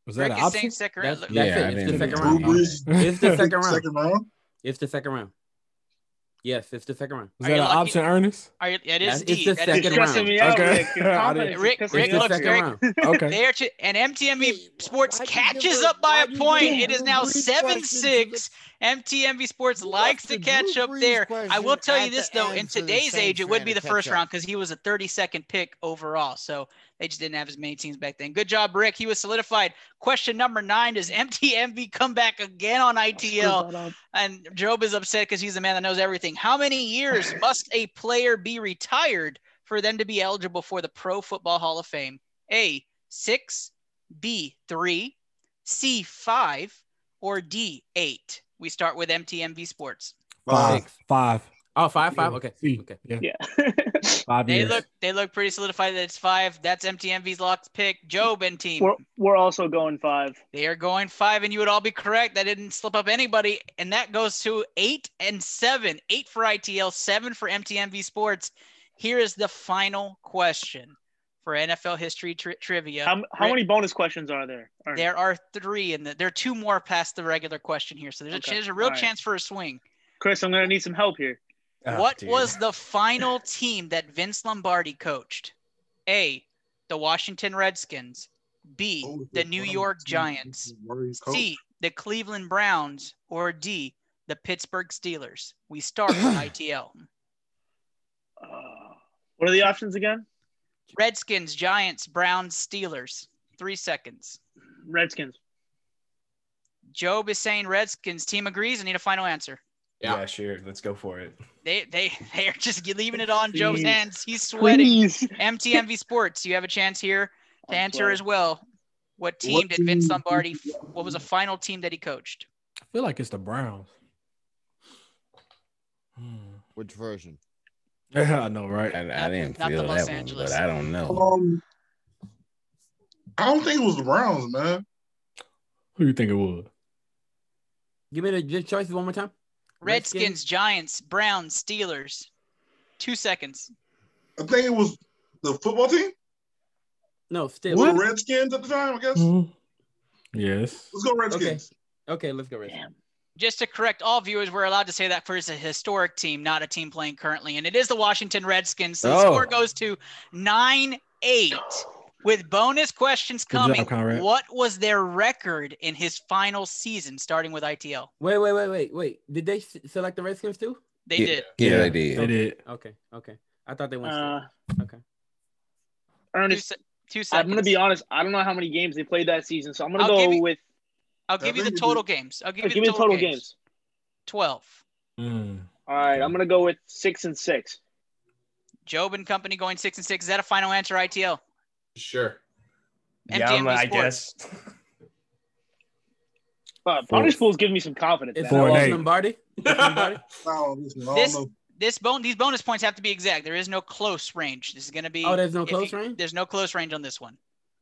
Was that Rick an option? second That's, round. that's Yeah, it. It's the second round. Drew It's the second round. second round. It's the second round. Yes, it's the second round. Is Are that an lucky? option, Ernest? Are you, it That's- it's D. the That is second You're round. me Okay. Rick. Your I confidence didn't- is Rick- pissing Rick It's me the off. looks second very- Okay. They are ch- and MTMV Sports why'd catches up by a point. It is now seven six. the- MTMV Sports You likes to catch up there. I will tell you this though, in today's age, it would be the first round because he was a 32nd pick overall. So they just didn't have as many teams back then. Good job, Rick. He was solidified. Question number nine: Does MTMV come back again on ITL? And Job is upset because he's the man that knows everything. How many years *laughs* must a player be retired for them to be eligible for the Pro Football Hall of Fame? A six, B three, C five, or D eight? We start with MTMV Sports. Five. Six. Five. Oh, five, five. Okay. See. Okay. Yeah. Yeah. *laughs* Five They years. look they look pretty solidified that it's five. That's MTMV's locked pick. Job and team. we're, we're also going five. They are going five, and you would all be correct. That didn't slip up anybody. And that goes to eight and seven. Eight for ITL, seven for MTMV Sports. Here is the final question for NFL history tri- trivia. How, how many bonus questions are there? Ernest? There are three, and the, there are two more past the regular question here. So there's a, Okay, ch- there's a real all right. chance for a swing. Chris, I'm gonna need some help here. Oh, what dude. was the final team that Vince Lombardi coached? A. The Washington Redskins. B. Oh, The the New York Giants. C. The Cleveland Browns. Or D. The Pittsburgh Steelers. We start with *clears throat* ITL. Uh, what are the options again? Redskins, Giants, Browns, Steelers. Three seconds. Redskins. Job is saying Redskins. Team agrees. I need a final answer. Yeah. Yeah. sure. Let's go for it. They they *laughs* they are just leaving it on Joe's hands. He's sweating. Please. *laughs* MTMV Sports, you have a chance here to I'm answer sweating. as well. What team What did Vince Lombardi? What was the final team that he coached? I feel like it's the Browns. Hmm. Which version? *laughs* I know, right? I, I Not- didn't not the feel Los that Angeles. one, but I don't know. Um, I don't think it was the Browns, man. Who do you think it was? Give me the just choices one more time. Redskins, Redskins? Giants, Browns, Steelers. Two seconds. I think it was the football team. No, still. Were the Redskins at the time? I guess. Mhm. Yes. Let's go Redskins. Okay, let's go Redskins. Damn. Just to correct all viewers, we're allowed to say that for it's a historic team, not a team playing currently, and it is the Washington Redskins. So the Oh. score goes to nine eight. With bonus questions Good job, coming, what was their record in his final season, starting with ITL? Wait, wait, wait, wait, wait. Did they s- select the Redskins too? They yeah, did. Yeah, they They did. did. Okay, okay. I thought they went. Uh, straight. okay. Two, Ernest, se- two seconds. I'm gonna be honest. I don't know how many games they played that season, so I'm gonna I'll go you- with. I'll give you the total did. games. I'll give you give the me the total games. games. Twelve. Mm. All right, I'm gonna go with six and six. Job and company going six and six. Is that a final answer? ITL. Sure. Yeah, I'm, I Sports. guess. Uh, Punish Pool's giving me some confidence. It's man. Four and Los eight. Lombardi. *laughs* It's Lombardi. No, listen, I don't This know. this bone these bonus points have to be exact. There is no close range. This is gonna be. Oh, there's no close you- range? There's no close range on this one.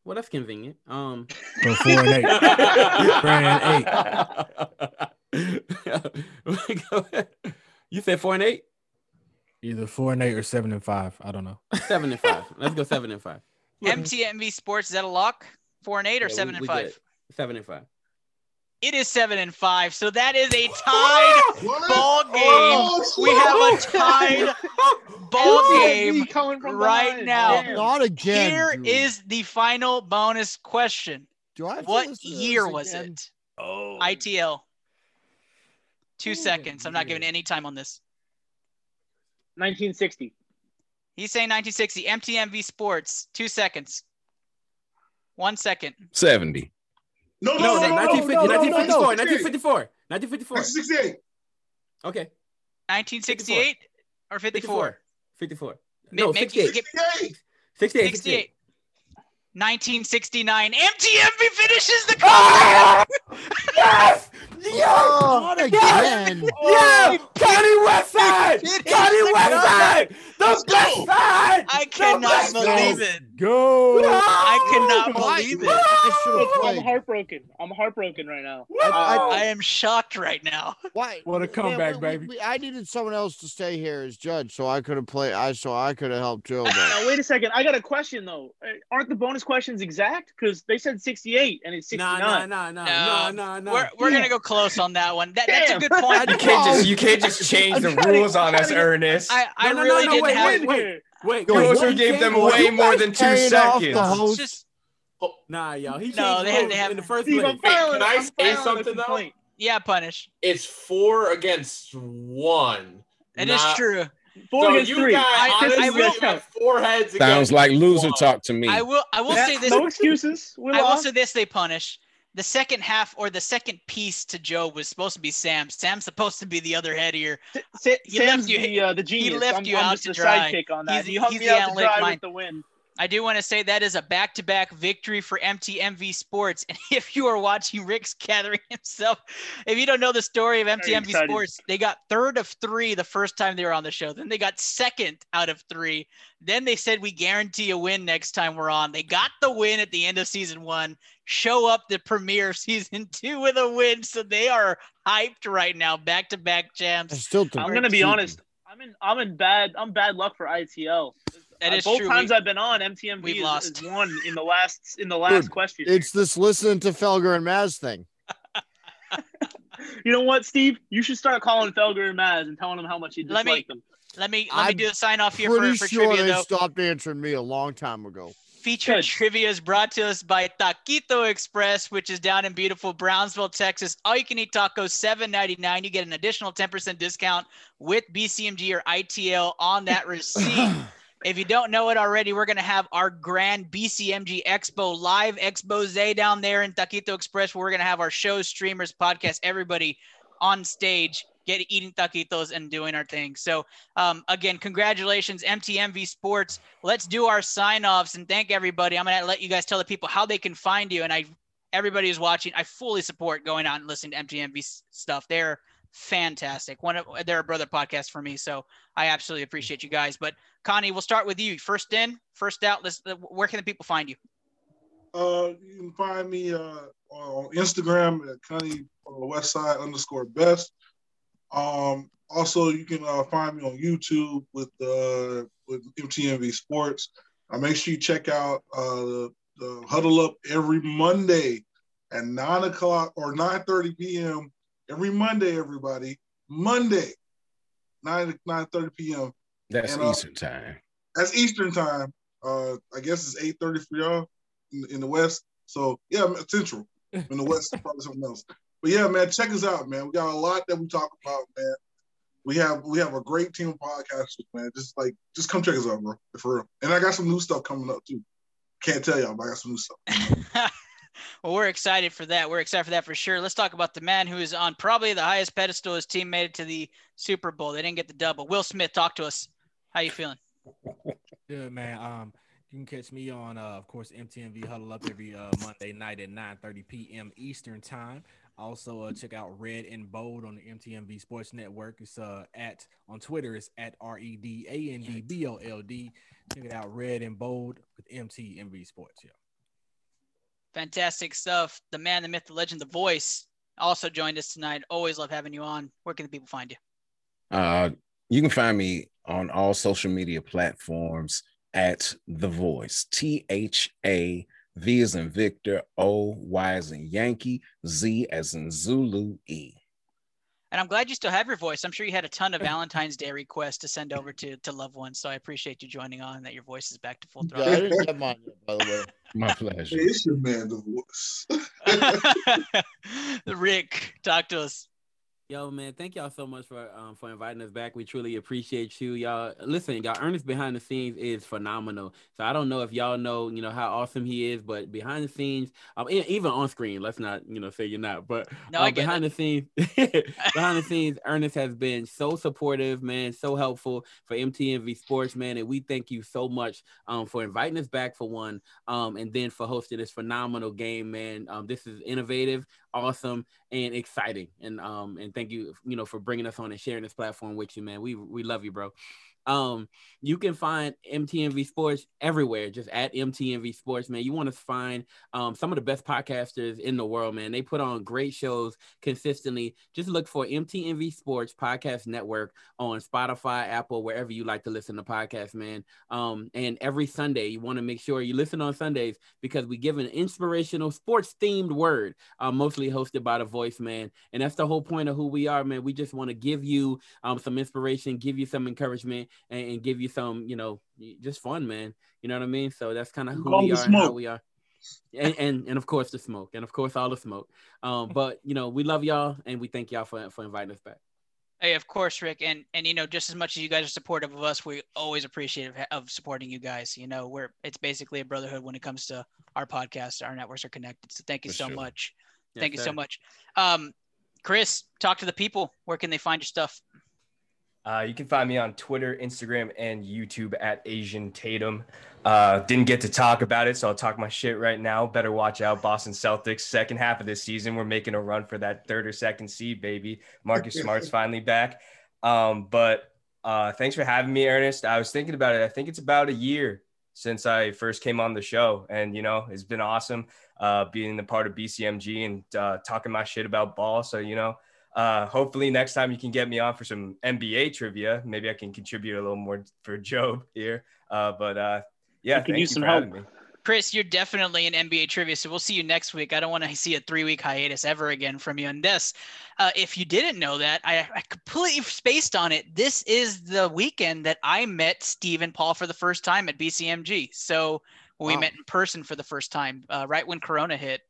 Well, that's convenient. Um. So four and eight. *laughs* Four and eight. you said four and eight, Either four and eight or seven and five. I don't know. seven and five. Let's go seven and five. MTMV Sports is that a lock? Four and eight or Yeah, seven we- and we five? Seven and five. It is seven and five. So that is a tied ball oh, game. Oh, we have a tied *laughs* ball game right behind. now. Damn. Not again. Here dude. is the final bonus question. Do I have What to year was again? it? Oh. ITL. Two Oh, seconds. I'm not giving any time on this. 1960. He's saying 1960. MTMV Sports. Two seconds. One second. 70. No, No, no, no, no, no, 1950, no, no, no, 1954, no, 1954, 1954. 1968. Okay, 1968 or 54? 54. Ma- No, make- 68. give- 68. 68, 68. 1969. MTMV finishes the *laughs* Ah! comeback. Yes! Oh, not again. Yeah! County Westside! It County is the Westside! The best go. side! I cannot believe side! it. Go. I cannot Why- believe it. I should have I'm heartbroken. I'm heartbroken right now. I- Uh, I am shocked right now. *laughs* Why? What a Man, comeback, we- baby. we- I needed someone else to stay here as judge, so I could have played. I so I could have helped Joe. Now wait a second. I got a question though. Uh, Aren't the bonus questions exact? Because they said 68 and it's 69. Nah, nah, nah, nah, nah, nah, nah. We're, we're gonna go close on that one. That, that's a good point. You can't just you can't *laughs* just change the I'm trying to- rules on us, Ernest. I, I No, no, no, really no, didn't wait, have. wait, wait. Wait, Yo, wait, Those what who he gave them for- way more than two paying off the seconds. host? Just oh, Nah, yo, he No, changed they had- rules they have- in the first place. I'm Can I say something, though? yeah, punish. It's four against one. It is not- true. Four so against you three. guys, I- I honestly, will- you have four heads. Sounds like loser one. talk to me. I will. I will Yeah, say this. No excuses. We I will lost. say this. They punish. The second half or the second piece to Joe was supposed to be Sam. Sam's supposed to be the other head here. Sa- he Sam's left you- the, uh, the genius. left I'm, you I'm out just to dry. sidekick on that. He's- he hung he's me the out to dry mind. with the win. I do want to say that is a back-to-back victory for MTMV Sports. And *laughs* if you are watching Rick's gathering himself, if you don't know the story of MTMV. Sports, they got third of three the first time they were on the show. Then they got second out of three. Then they said we guarantee a win next time we're on. They got the win at the end of season one. Show up the premiere of season *laughs* two with a win. So they are hyped right now. Back-to-back I jams. still. I'm gonna be honest. I'm in. I'm in bad. I'm bad luck for ITL. That Uh, is both true. times We- I've been on, MTMV we've is, lost. is one in the last in the last Dude, question. It's this listening to Felger and Maz thing. *laughs* You know what, Steve? You should start calling Felger and Maz and telling them how much you Let dislike me- them. Let me let me I'm do a sign off here for, Pretty for sure trivia they though. stopped answering me a long time ago. Featured trivia is brought to us by Taquito Express, which is down in beautiful Brownsville, Texas. All you can eat tacos, seven ninety nine. You get an additional ten percent discount with BCMG or ITL on that *clears throat* receipt. If you don't know it already, we're gonna have our grand BCMG Expo live expose down there in Taquito Express, where we're gonna have our shows, streamers, podcast, everybody on stage, get eating taquitos and doing our thing. So um, again, congratulations, MTMV Sports. Let's do our sign offs and thank everybody. I'm gonna let you guys tell the people how they can find you. And I, everybody who's watching, I fully support going out and listening to MTMV stuff. They're fantastic. One of they're a brother podcast for me, so I absolutely appreciate you guys. But Connie, we'll start with you. First in, first out. Let's. Where can the people find you? Uh, you can find me uh, on Instagram at Connie on the West Side underscore Best. Um, also, you can uh, find me on YouTube with uh, with MTMV Sports. Uh, make sure you check out uh, the, the Huddle Up every Monday at nine o'clock or nine thirty p.m. Every Monday, everybody. Monday, nine nine thirty p.m. That's And, uh, Eastern time. That's Eastern time. Uh, I guess it's eight thirty for y'all in, in the West. So yeah, Central. In the West, probably something else. But yeah, man, check us out, man. We got a lot that we talk about, man. We have we have a great team of podcasters, man. Just like just come check us out, bro. For real. And I got some new stuff coming up too. Can't tell y'all, but I got some new stuff. *laughs* Well, we're excited for that. We're excited for that for sure. Let's talk about the man who is on probably the highest pedestal. His team made it to the Super Bowl. They didn't get the double. Will Smith, talk to us. How you feeling? Good man. Um, you can catch me on, uh, of course, MTMV Huddle Up every uh, Monday night at 9:30 p.m. Eastern Time. Also, uh, check out Red and Bold on the MTMV Sports Network. It's uh, at on Twitter. It's at R E D A N D B O L D. Check it out, Red and Bold with MTMV Sports. Yeah. Fantastic stuff. The man, the myth, the legend, the voice also joined us tonight. Always love having you on. Where can the people find you? Uh, you can find me on all social media platforms at The Voice. T H A V as in Victor, O Y as in Yankee, Z as in Zulu, E. And I'm glad you still have your voice. I'm sure you had a ton of *laughs* Valentine's Day requests to send over to, to loved ones. So I appreciate you joining on that your voice is back to full Yeah, I throttle. didn't get mine yet, by the way. *laughs* My pleasure. It's your man, the voice. *laughs* Rick, talk to us. Yo, man, thank y'all so much for um, for inviting us back. We truly appreciate you, y'all. Listen, y'all, Ernest behind the scenes is phenomenal. So I don't know if y'all know, you know, how awesome he is, but behind the scenes, um, even on screen, let's not, you know, say you're not, but No, get behind the scenes, *laughs* behind the scenes, Ernest has been so supportive, man, so helpful for MTMV Sports, man, and we thank you so much um, for inviting us back for one, um, and then for hosting this phenomenal game, man. Um, this is innovative, awesome, and exciting, and um, and thank you, you know, for bringing us on and sharing this platform with you, man. We we love you, bro. Um, you can find MTMV Sports everywhere, just at MTMV Sports, man. You want to find um, some of the best podcasters in the world, man. They put on great shows consistently. Just look for MTMV Sports Podcast Network on Spotify, Apple, wherever you like to listen to podcasts, man. Um, and every Sunday, you want to make sure you listen on Sundays because we give an inspirational sports themed word, uh, mostly hosted by the voice, man. And that's the whole point of who we are, man. We just want to give you um, some inspiration, give you some encouragement, and, and give you some, you know, just fun, man. You know what I mean? So that's kind of who we the are and how smoke. we are. And, and and of course the smoke, and of course all the smoke. Um, but you know we love y'all, and we thank y'all for for inviting us back. Hey, of course, Rick, and and you know, just as much as you guys are supportive of us, we always appreciate of, of supporting you guys. You know, we're it's basically a brotherhood when it comes to our podcast. Our networks are connected, so thank you For so sure. much. Yes, thank you so much. Um, Chris, talk to the people. Where can they find your stuff? Uh, you can find me on Twitter, Instagram, and YouTube at Asian Tatum. Uh, didn't get to talk about it, so I'll talk my shit right now. Better watch out, Boston Celtics. Second half of this season, we're making a run for that third or second seed, baby. Marcus Smart's *laughs* finally back. Um, but uh, thanks for having me, Ernest. I was thinking about it. I think it's about a year since I first came on the show, and you know, it's been awesome uh, being a part of BCMG and uh, talking my shit about ball. So you know, uh, hopefully next time you can get me on for some NBA trivia. Maybe I can contribute a little more for Job here. Uh, but uh, yeah, We could thank you use some for help. me. Chris, you're definitely in NBA trivia, so we'll see you next week. I don't want to see a three week hiatus ever again from you. And this, uh, if you didn't know that, I, I completely spaced on it. This is the weekend that I met Steve and Paul for the first time at BCMG. So we Wow. met in person for the first time, uh, right when Corona hit.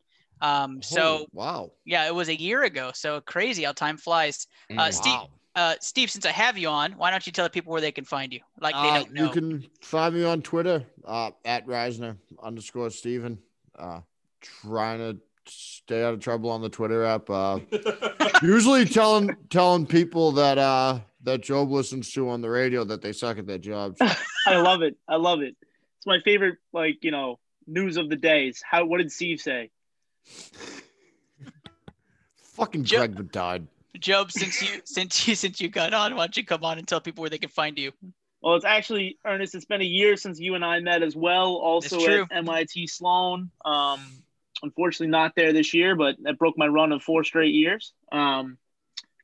Um, so wow. yeah, it was a year ago. So crazy how time flies. Uh, Mm. Steve, Wow. uh, Steve, since I have you on, why don't you tell the people where they can find you? Like they Uh, don't know. You can find me on Twitter uh, at Reisner underscore Steven. Uh, trying to stay out of trouble on the Twitter app. Uh, *laughs* usually telling telling people that uh, that Job listens to on the radio that they suck at their jobs. *laughs* I love it. I love it. It's my favorite, like you know, news of the days. How? What did Steve say? *laughs* Fucking Jo- Greg Bedard. Job, since you *laughs* since you since you got on, why don't you come on and tell people where they can find you? Well, it's actually Ernest. It's been a year since you and I met as well. Also at MIT Sloan. Um, unfortunately, not there this year, but that broke my run of four straight years. Um,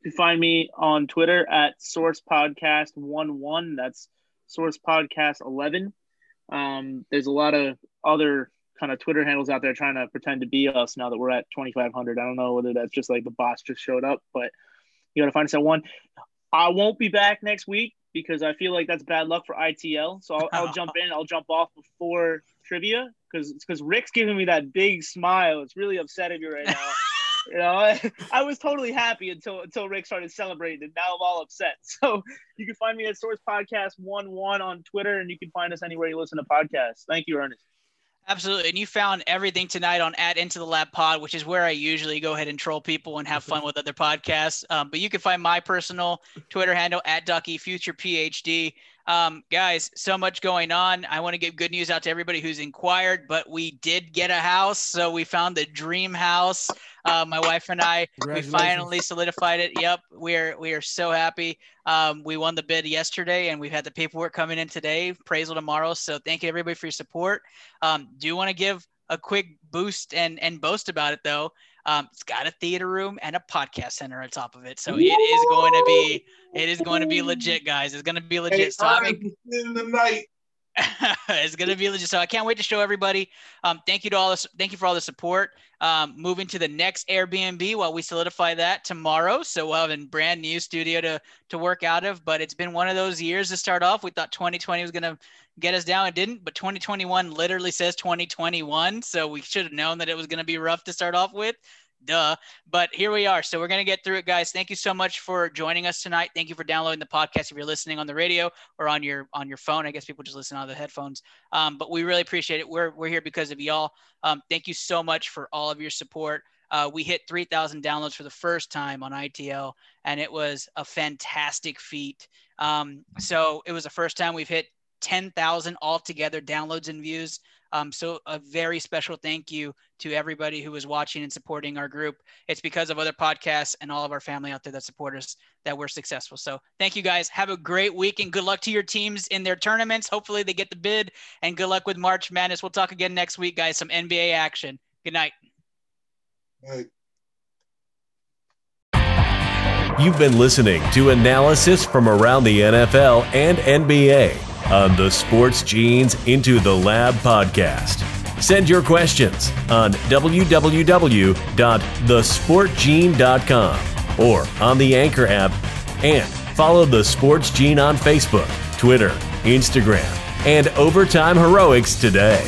you can find me on Twitter at Source Podcast One One. That's Source Podcast Eleven. Um, there's a lot of other kind of Twitter handles out there trying to pretend to be us now that we're at 2,500. I don't know whether that's just like the bots just showed up, but you got to find us at one. I won't be back next week because I feel like that's bad luck for ITL. So I'll, I'll jump in. I'll jump off before trivia because it's because Rick's giving me that big smile. It's really upsetting me right now. you know, I, *laughs* I was totally happy until until Rick started celebrating, and now I'm all upset. *laughs* So you can find me at Source Podcast One One on Twitter, and you can find us anywhere you listen to podcasts. Thank you, Ernest. Absolutely. And you found everything tonight on at Into the Lab Pod, which is where I usually go ahead and troll people and have fun *laughs* with other podcasts. Um, but you can find my personal Twitter handle at Ducky Future PhD. Um, guys, so much going on. I want to give good news out to everybody who's inquired, but we did get a house. So we found the dream house. Uh, my wife and I, we finally solidified it. Yep, we're we are so happy. Um, we won the bid yesterday, and we've had the paperwork coming in today. Appraisal tomorrow. So thank you everybody for your support. Um, do want to give a quick boost and and boast about it though. Um, it's got a theater room and a podcast center on top of it, so it is going to be it is going to be legit, guys. It's going to be legit. So I'm in the night. *laughs* it's gonna be legit. So I can't wait to show everybody. Um, thank you to all this. Thank you for all the support. Um, moving to the next Airbnb while we solidify that tomorrow. So we'll have a brand new studio to to work out of. But it's been one of those years to start off. We thought 2020 was gonna get us down. It didn't. But 2021 literally says 2021. So we should have known that it was gonna be rough to start off with. Duh. But here we are. So we're going to get through it, guys. Thank you so much for joining us tonight. Thank you for downloading the podcast if you're listening on the radio or on your on your phone. I guess people just listen on the headphones. Um, but we really appreciate it. We're, we're here because of y'all. Um, thank you so much for all of your support. Uh, we hit 3,000 downloads for the first time on ITL, and it was a fantastic feat. Um, so it was the first time we've hit 10,000 altogether downloads and views. Um, so a very special thank you to everybody who was watching and supporting our group. It's because of other podcasts and all of our family out there that support us that we're successful. So thank you guys. Have a great week and good luck to your teams in their tournaments. Hopefully they get the bid and good luck with March Madness. We'll talk again next week, guys. Some NBA action. Good night. You've been listening to analysis from around the NFL and NBA on the Sports Genes Into the Lab podcast. Send your questions on www.thesportgene.com or on the Anchor app and follow the Sports Gene on Facebook, Twitter, Instagram, and Overtime Heroics today.